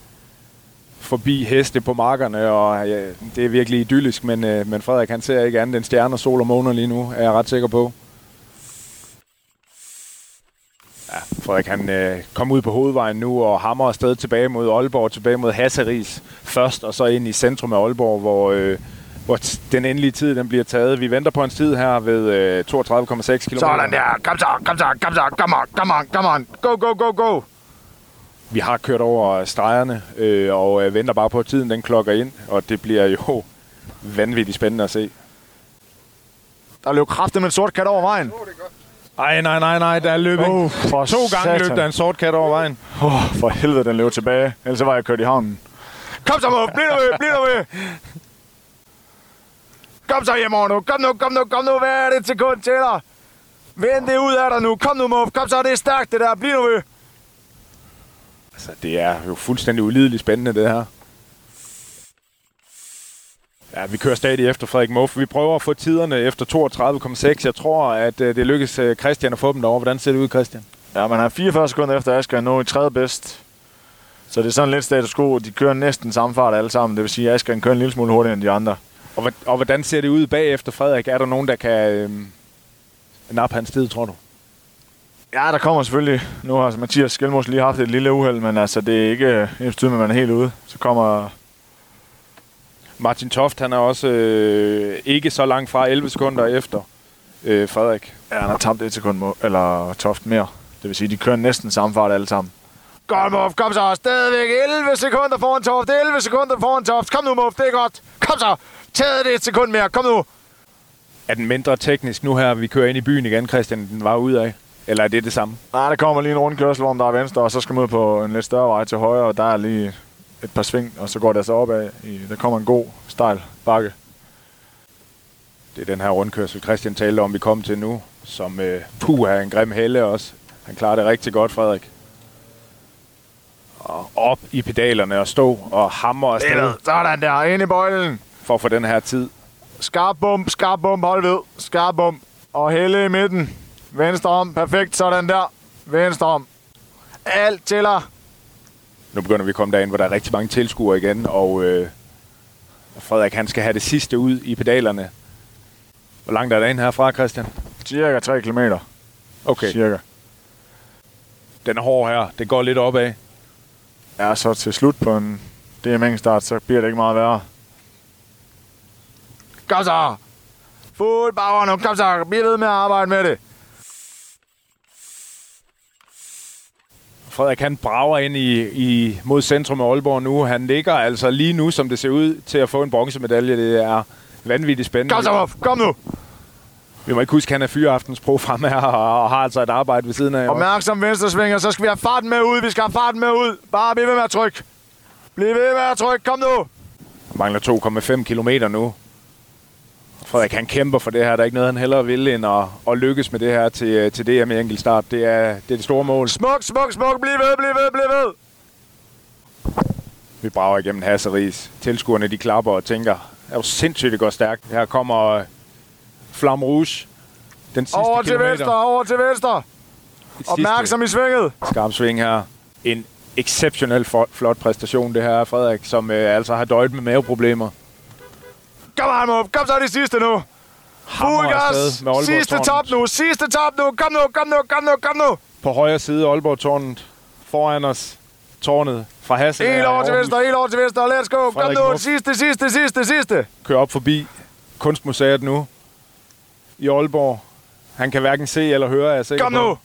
forbi heste på markerne, og ja, det er virkelig idyllisk, men, øh, men Frederik han ser ikke andet end stjerner, sol og måner lige nu, er jeg ret sikker på. Ja, Frederik han øh, kom ud på hovedvejen nu og hammer afsted tilbage mod Aalborg, tilbage mod Hasseris først, og så ind i centrum af Aalborg, hvor, øh, hvor den endelige tid den bliver taget. Vi venter på en tid her ved øh, 32,6 km. Sådan der. Kom så, kom så, kom så. kom on, kom on, kom on. Go, go, go, go. Vi har kørt over stregerne, øh, og øh, venter bare på, at tiden den klokker ind, og det bliver jo <laughs> vanvittigt spændende at se. Der løb kraftigt med en sort kat over vejen. Ej, nej, nej, nej, der er løbet. Oh, for to gange løb satan. der en sort kat over vejen. Oh, for helvede, den løb tilbage. Ellers så var jeg kørt i havnen. Kom så, Muff. Bliv nu ved, bliv nu ved. Kom så hjem over nu. Kom nu, kom nu, kom nu. Hvad er det til sekund til dig? Vend det ud af dig nu. Kom nu, Muff. Kom så, det er stærkt det der. Bliv nu ved. Altså, det er jo fuldstændig ulideligt spændende, det her. Ja, vi kører stadig efter Frederik Muff. Vi prøver at få tiderne efter 32,6. Jeg tror, at øh, det lykkes øh, Christian at få dem derovre. Hvordan ser det ud, Christian? Ja, man har 44 sekunder efter Asger nu i tredje bedst. Så det er sådan lidt status quo. De kører næsten samme fart alle sammen. Det vil sige, at Asger kører en lille smule hurtigere end de andre. Og, og hvordan ser det ud bagefter Frederik? Er der nogen, der kan øh, nappe hans tid, tror du? Ja, der kommer selvfølgelig. Nu har Mathias Skelmos lige haft et lille uheld, men altså, det er ikke ens tid, at man er helt ude. Så kommer Martin Toft, han er også øh, ikke så langt fra 11 sekunder efter øh, Frederik. Ja, han har tabt et sekund, må- eller Toft mere. Det vil sige, de kører næsten samme fart alle sammen. Godt, Muff. Kom så. Stadigvæk 11 sekunder foran Toft. 11 sekunder foran Toft. Kom nu, Muff. Det er godt. Kom så. Tag det et sekund mere. Kom nu. Er den mindre teknisk nu her, vi kører ind i byen igen, Christian, den var ud af? Eller er det det samme? Nej, der kommer lige en rundkørsel, hvor der er venstre, og så skal man ud på en lidt større vej til højre, og der er lige et par sving, og så går det så opad. I, der kommer en god, stejl bakke. Det er den her rundkørsel, Christian talte om, vi kom til nu, som øh, puh er en grim helle også. Han klarer det rigtig godt, Frederik. Og op i pedalerne og stå og hamre afsted Eller, sådan der, ind i bøjlen. for at få den her tid. Skarp bump, skarp bump, hold ved. Skarp bump. Og helle i midten. Venstre om, perfekt, sådan der. Venstre om. Alt tæller. Nu begynder vi at komme derind, hvor der er rigtig mange tilskuere igen, og øh, Frederik han skal have det sidste ud i pedalerne. Hvor langt er der ind herfra, Christian? Cirka 3 km. Okay. Cirka. Den er hård her. Det går lidt opad. Ja, så til slut på en DMX-start, så bliver det ikke meget værre. Kom så! Fuld power nu, kom så! Bliv ved med at arbejde med det. Frederik han brager ind i, i, mod centrum af Aalborg nu. Han ligger altså lige nu, som det ser ud, til at få en bronzemedalje. Det er vanvittigt spændende. Kom så, Muff. Kom nu! Vi må ikke huske, at han er fyreaftens pro frem her, og, har altså et arbejde ved siden af. Opmærksom venstresvinger, så skal vi have farten med ud. Vi skal have farten med ud. Bare bliv ved med at trykke. Bliv ved med at trykke. Kom nu! Mangler 2,5 kilometer nu. Frederik han kæmper for det her. Der er ikke noget, han hellere vil, end at, at lykkes med det her til, til DM i enkeltstart. Det er, det er det store mål. Smuk, smuk, smuk. Bliv ved, bliv ved, bliv ved. Vi brager igennem Hasseris. Tilskuerne de klapper og tænker, er jo sindssygt, det går stærkt. Her kommer øh, Flam Rouge. Den sidste Over til kilometer. venstre, over til venstre. Opmærksom i svinget. Skarp sving her. En exceptionel flot, præstation, det her er Frederik, som øh, altså har døjet med maveproblemer. Kom Muff. Kom så de sidste nu. Fuld gas. Sidste top nu. Sidste top nu. Kom nu, kom nu, kom nu, kom nu. På højre side Aalborg-tårnet. Foran os tårnet fra Hassel. Helt over til venstre, helt over til venstre. Let's go. Kom Frederik nu. Muff. Sidste, sidste, sidste, sidste. Kører op forbi Kunstmuseet nu. I Aalborg. Han kan hverken se eller høre, er jeg sikker Kom på. nu.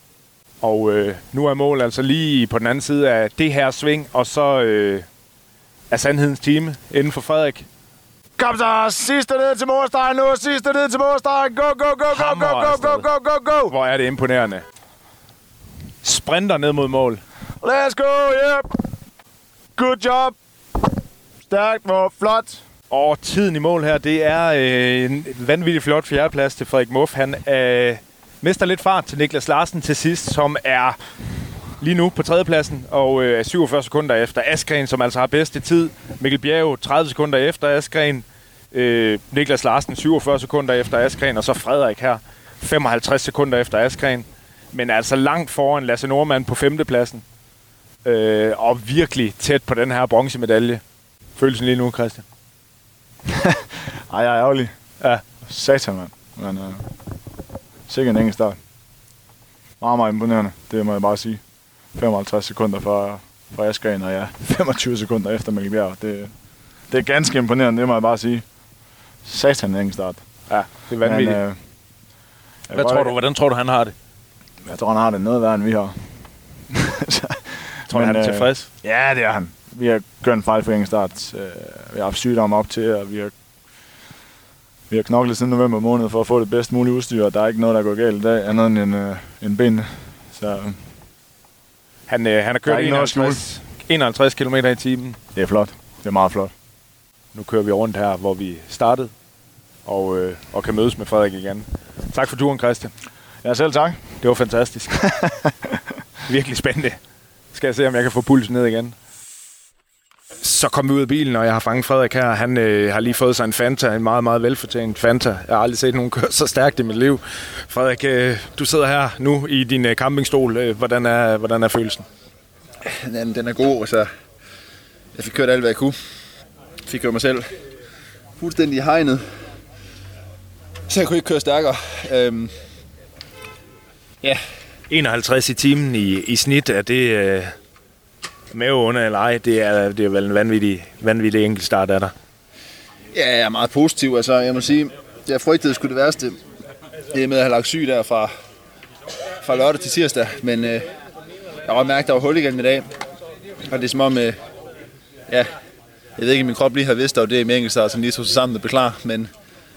Og øh, nu er mål altså lige på den anden side af det her sving, og så øh, er sandhedens time inden for Frederik. Kom så. Sidste ned til målstregen nu. Sidste ned til målstregen. Go, go, go, go, go, go, go, afsted. go, go, go. Hvor er det imponerende. Sprinter ned mod mål. Let's go, yep. Good job. Stærkt, hvor flot. Og tiden i mål her, det er øh, en vanvittig flot fjerdeplads til Frederik Muff. Han øh, mister lidt fart til Niklas Larsen til sidst, som er lige nu på tredjepladsen og øh, er 47 sekunder efter Askren, som altså har bedste tid. Mikkel Bjerg 30 sekunder efter Askren. Øh, Niklas Larsen 47 sekunder efter Askren, og så Frederik her 55 sekunder efter Askren. Men altså langt foran Lasse Nordmann på femtepladsen. Øh, og virkelig tæt på den her bronzemedalje. Følelsen lige nu, Christian? <laughs> Ej, jeg er ærgerlig. Ja. Satan, mand. Men øh, sikkert en enkelt start. Meget, meget imponerende. Det må jeg bare sige. 55 sekunder fra, fra Askren, og ja, 25 sekunder efter Mikkel Bjerg. Det, det er ganske imponerende, det må jeg bare sige. Satan, en start. Ja, det er vanvittigt. Men, øh, Hvad tror du, hvordan tror du, han har det? Jeg tror, han har det noget værre, end vi har. <laughs> Tror du, han er tilfreds? Ja, det er han. Vi har gjort en fejl for ingen start. Øh, vi har haft sygdom op til, og vi har, vi har knoklet siden november måned for at få det bedst mulige udstyr, og der er ikke noget, der går galt i dag, andet end en, øh, en ben. Så Han, øh, han har kørt er ikke noget at 51, 51 km i timen. det er flot. Det er meget flot. Nu kører vi rundt her, hvor vi startede, og, øh, og kan mødes med Frederik igen. Tak for turen, Christian. Ja, selv tak. Det var fantastisk. <laughs> Virkelig spændende. Skal jeg se, om jeg kan få pulsen ned igen. Så kom vi ud af bilen, og jeg har fanget Frederik her. Han øh, har lige fået sig en Fanta, en meget, meget velfortjent Fanta. Jeg har aldrig set nogen køre så stærkt i mit liv. Frederik, øh, du sidder her nu i din øh, campingstol. Øh, hvordan, er, hvordan er følelsen? Den, den er god, altså. Jeg fik kørt alt, hvad jeg kunne. Fik kørt mig selv fuldstændig i hegnet. Så jeg kunne ikke køre stærkere. Øhm, ja, 51 i timen i, i snit, er det øh, med under eller ej? Det er, det er vel en vanvittig, vanvittig enkeltstart af dig. Ja, jeg er meget positiv. Altså, jeg må sige, jeg frygtede sgu det værste. Det er med at have lagt syg der fra, fra lørdag til tirsdag. Men øh, jeg har mærket, at der var hul igen i dag. Og det er som om, øh, ja, jeg ved ikke, om min krop lige har vidst, at det er med enkeltstart, som lige tog sig sammen og beklager. Men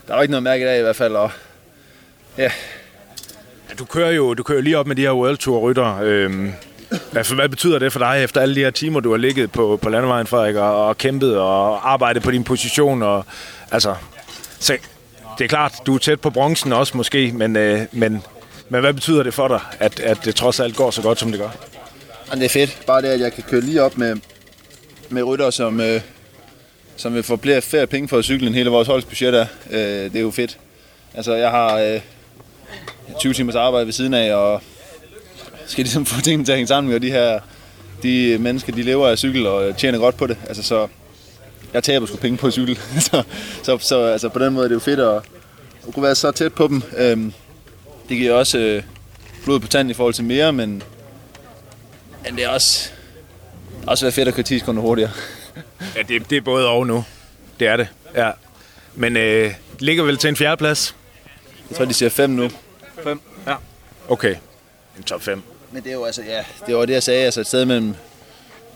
der var ikke noget mærke i dag i hvert fald. Og, ja, Ja, Du kører jo du kører lige op med de her World Tour rytter. Øhm, altså, hvad betyder det for dig efter alle de her timer, du har ligget på, på landevejen, Frederik, og, og kæmpet og arbejdet på din position? Og, altså, så, det er klart, du er tæt på bronzen også måske, men, øh, men, men hvad betyder det for dig, at, at det trods alt går så godt, som det gør? Men det er fedt. Bare det, at jeg kan køre lige op med, med rytter, som, øh, som vil få flere færre penge for at cykle end hele vores holds budget er. Øh, det er jo fedt. Altså, jeg har øh, 20 timers arbejde ved siden af, og skal ligesom <laughs> få tingene til at hænge sammen. Og de her de mennesker, de lever af cykel og tjener godt på det. Altså, så jeg taber sgu penge på at cykle. <laughs> så så, så altså, på den måde er det jo fedt at, at kunne være så tæt på dem. Øhm, det giver også øh, blod på tanden i forhold til mere, men men det er også, også være fedt at køre 10 sekunder hurtigere. Ja, det, det er både og nu. Det er det, ja. Men øh, ligger vel til en fjerdeplads? Jeg tror, de siger 5 nu. 5? Ja. Okay, en top 5. Men det er jo altså, ja, det var det, jeg sagde, altså et sted mellem,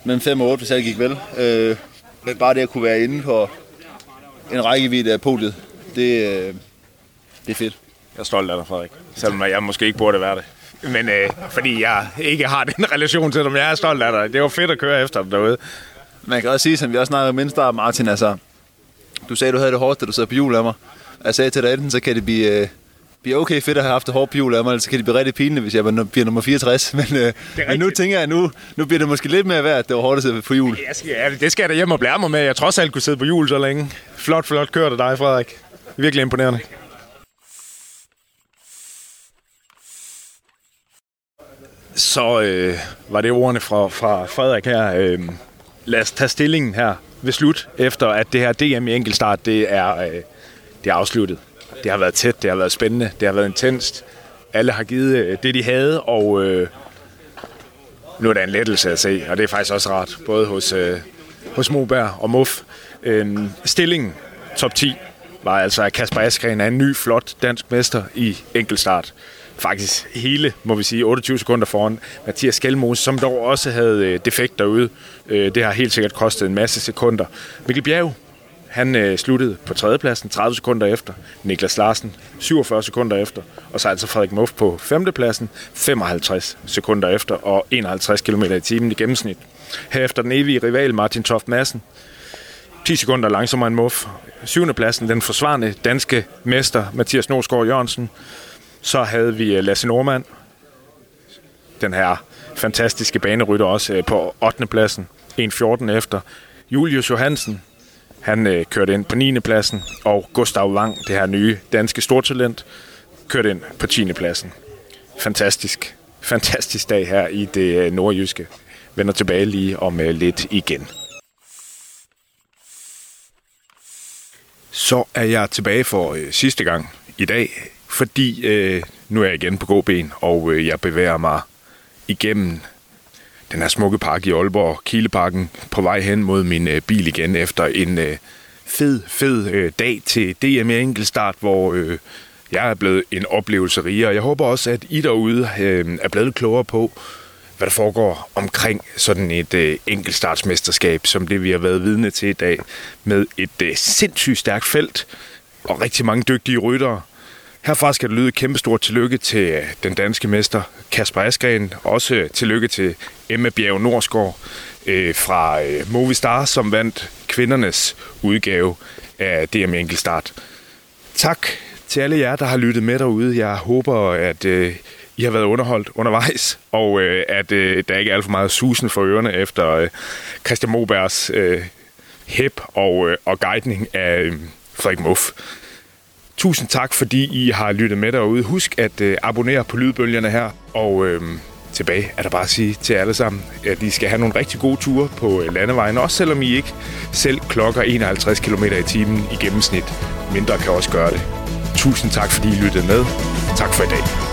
mellem 5 og 8, hvis alt gik vel. Øh, men bare det at kunne være inde på en rækkevidde af podiet, det, øh, det er fedt. Jeg er stolt af dig, Frederik. Selvom jeg måske ikke burde være det. Men øh, fordi jeg ikke har den <laughs> relation til men jeg er stolt af dig. Det var fedt at køre efter dig derude. Man kan også sige, som vi også snakkede om inden start, Martin, altså, du sagde, du havde det hårdt, da du sad på hjul af mig. Jeg sagde til dig, enten så kan det blive, øh, blive okay fedt at have haft det hårdt på hjul af mig, eller så kan det blive rigtig pinligt, hvis jeg bliver nummer 64. <laughs> Men, øh, men nu tænker jeg, nu, nu bliver det måske lidt mere værd, at det var hårdt at sidde på hjul. Jeg skal, ja, det skal jeg da hjem og blære mig med. Jeg trods alt kunne sidde på hjul så længe. Flot, flot kørt af dig, Frederik. Virkelig imponerende. Så øh, var det ordene fra, fra Frederik her. Øh, lad os tage stillingen her ved slut, efter at det her DM i enkeltstart, det er, øh, det er afsluttet. Det har været tæt, det har været spændende, det har været intenst. Alle har givet øh, det, de havde, og øh, nu er der en lettelse at se, og det er faktisk også rart, både hos, øh, hos Moberg og Muff. Øh, stillingen, top 10, var altså, at Kasper Askren er en ny, flot dansk mester i enkeltstart. Faktisk hele, må vi sige, 28 sekunder foran Mathias Skelmose, som dog også havde øh, defekt derude. Øh, det har helt sikkert kostet en masse sekunder. Mikkel Bjerg, han øh, sluttede på tredjepladsen 30 sekunder efter. Niklas Larsen 47 sekunder efter. Og så altså Frederik Muff på femtepladsen 55 sekunder efter og 51 km i timen i gennemsnit. Herefter den evige rival Martin Toft Madsen 10 sekunder langsommere end Muff. Syvende pladsen, den forsvarende danske mester Mathias Norsgaard Jørgensen. Så havde vi øh, Lasse Normand, den her fantastiske banerytter også øh, på 8. pladsen, 1.14 efter. Julius Johansen, Han øh, kørte ind på 9. pladsen, og Gustav Lang, det her nye danske stortalent, kørte ind på 10. pladsen. Fantastisk. Fantastisk dag her i det øh, nordjyske. Vender tilbage lige om øh, lidt igen. Så er jeg tilbage for øh, sidste gang i dag, fordi øh, nu er jeg igen på gåben, og øh, jeg bevæger mig igennem den her smukke park i Aalborg, Kileparken, på vej hen mod min øh, bil igen efter en øh, fed, fed øh, dag til DM enkeltstart, hvor øh, jeg er blevet en oplevelse rigere. Jeg håber også, at I derude øh, er blevet klogere på, hvad der foregår omkring sådan et øh, enkeltstartsmesterskab, som det vi har været vidne til i dag, med et øh, sindssygt stærkt felt og rigtig mange dygtige ryttere. Herfra skal det lyde kæmpestort tillykke til øh, den danske mester Kasper Askren, også øh, tillykke til Emma Bjerg Norsgaard øh, fra øh, Movistar, som vandt kvindernes udgave af DM Enkelstart. Tak til alle jer, der har lyttet med derude. Jeg håber, at øh, I har været underholdt undervejs, og øh, at øh, der ikke er alt for meget susen for ørerne efter øh, Christian Mobergs øh, hæb og, øh, og guidning af øh, Frederik Muff. Tusind tak, fordi I har lyttet med derude. Husk at øh, abonnere på lydbølgerne her, og øh, tilbage er der bare at sige til alle sammen, at I skal have nogle rigtig gode ture på øh, landevejen, også selvom I ikke selv klokker 51 km i timen i gennemsnit. Mindre kan også gøre det. Tusind tak, fordi I lyttede med. Tak for i dag.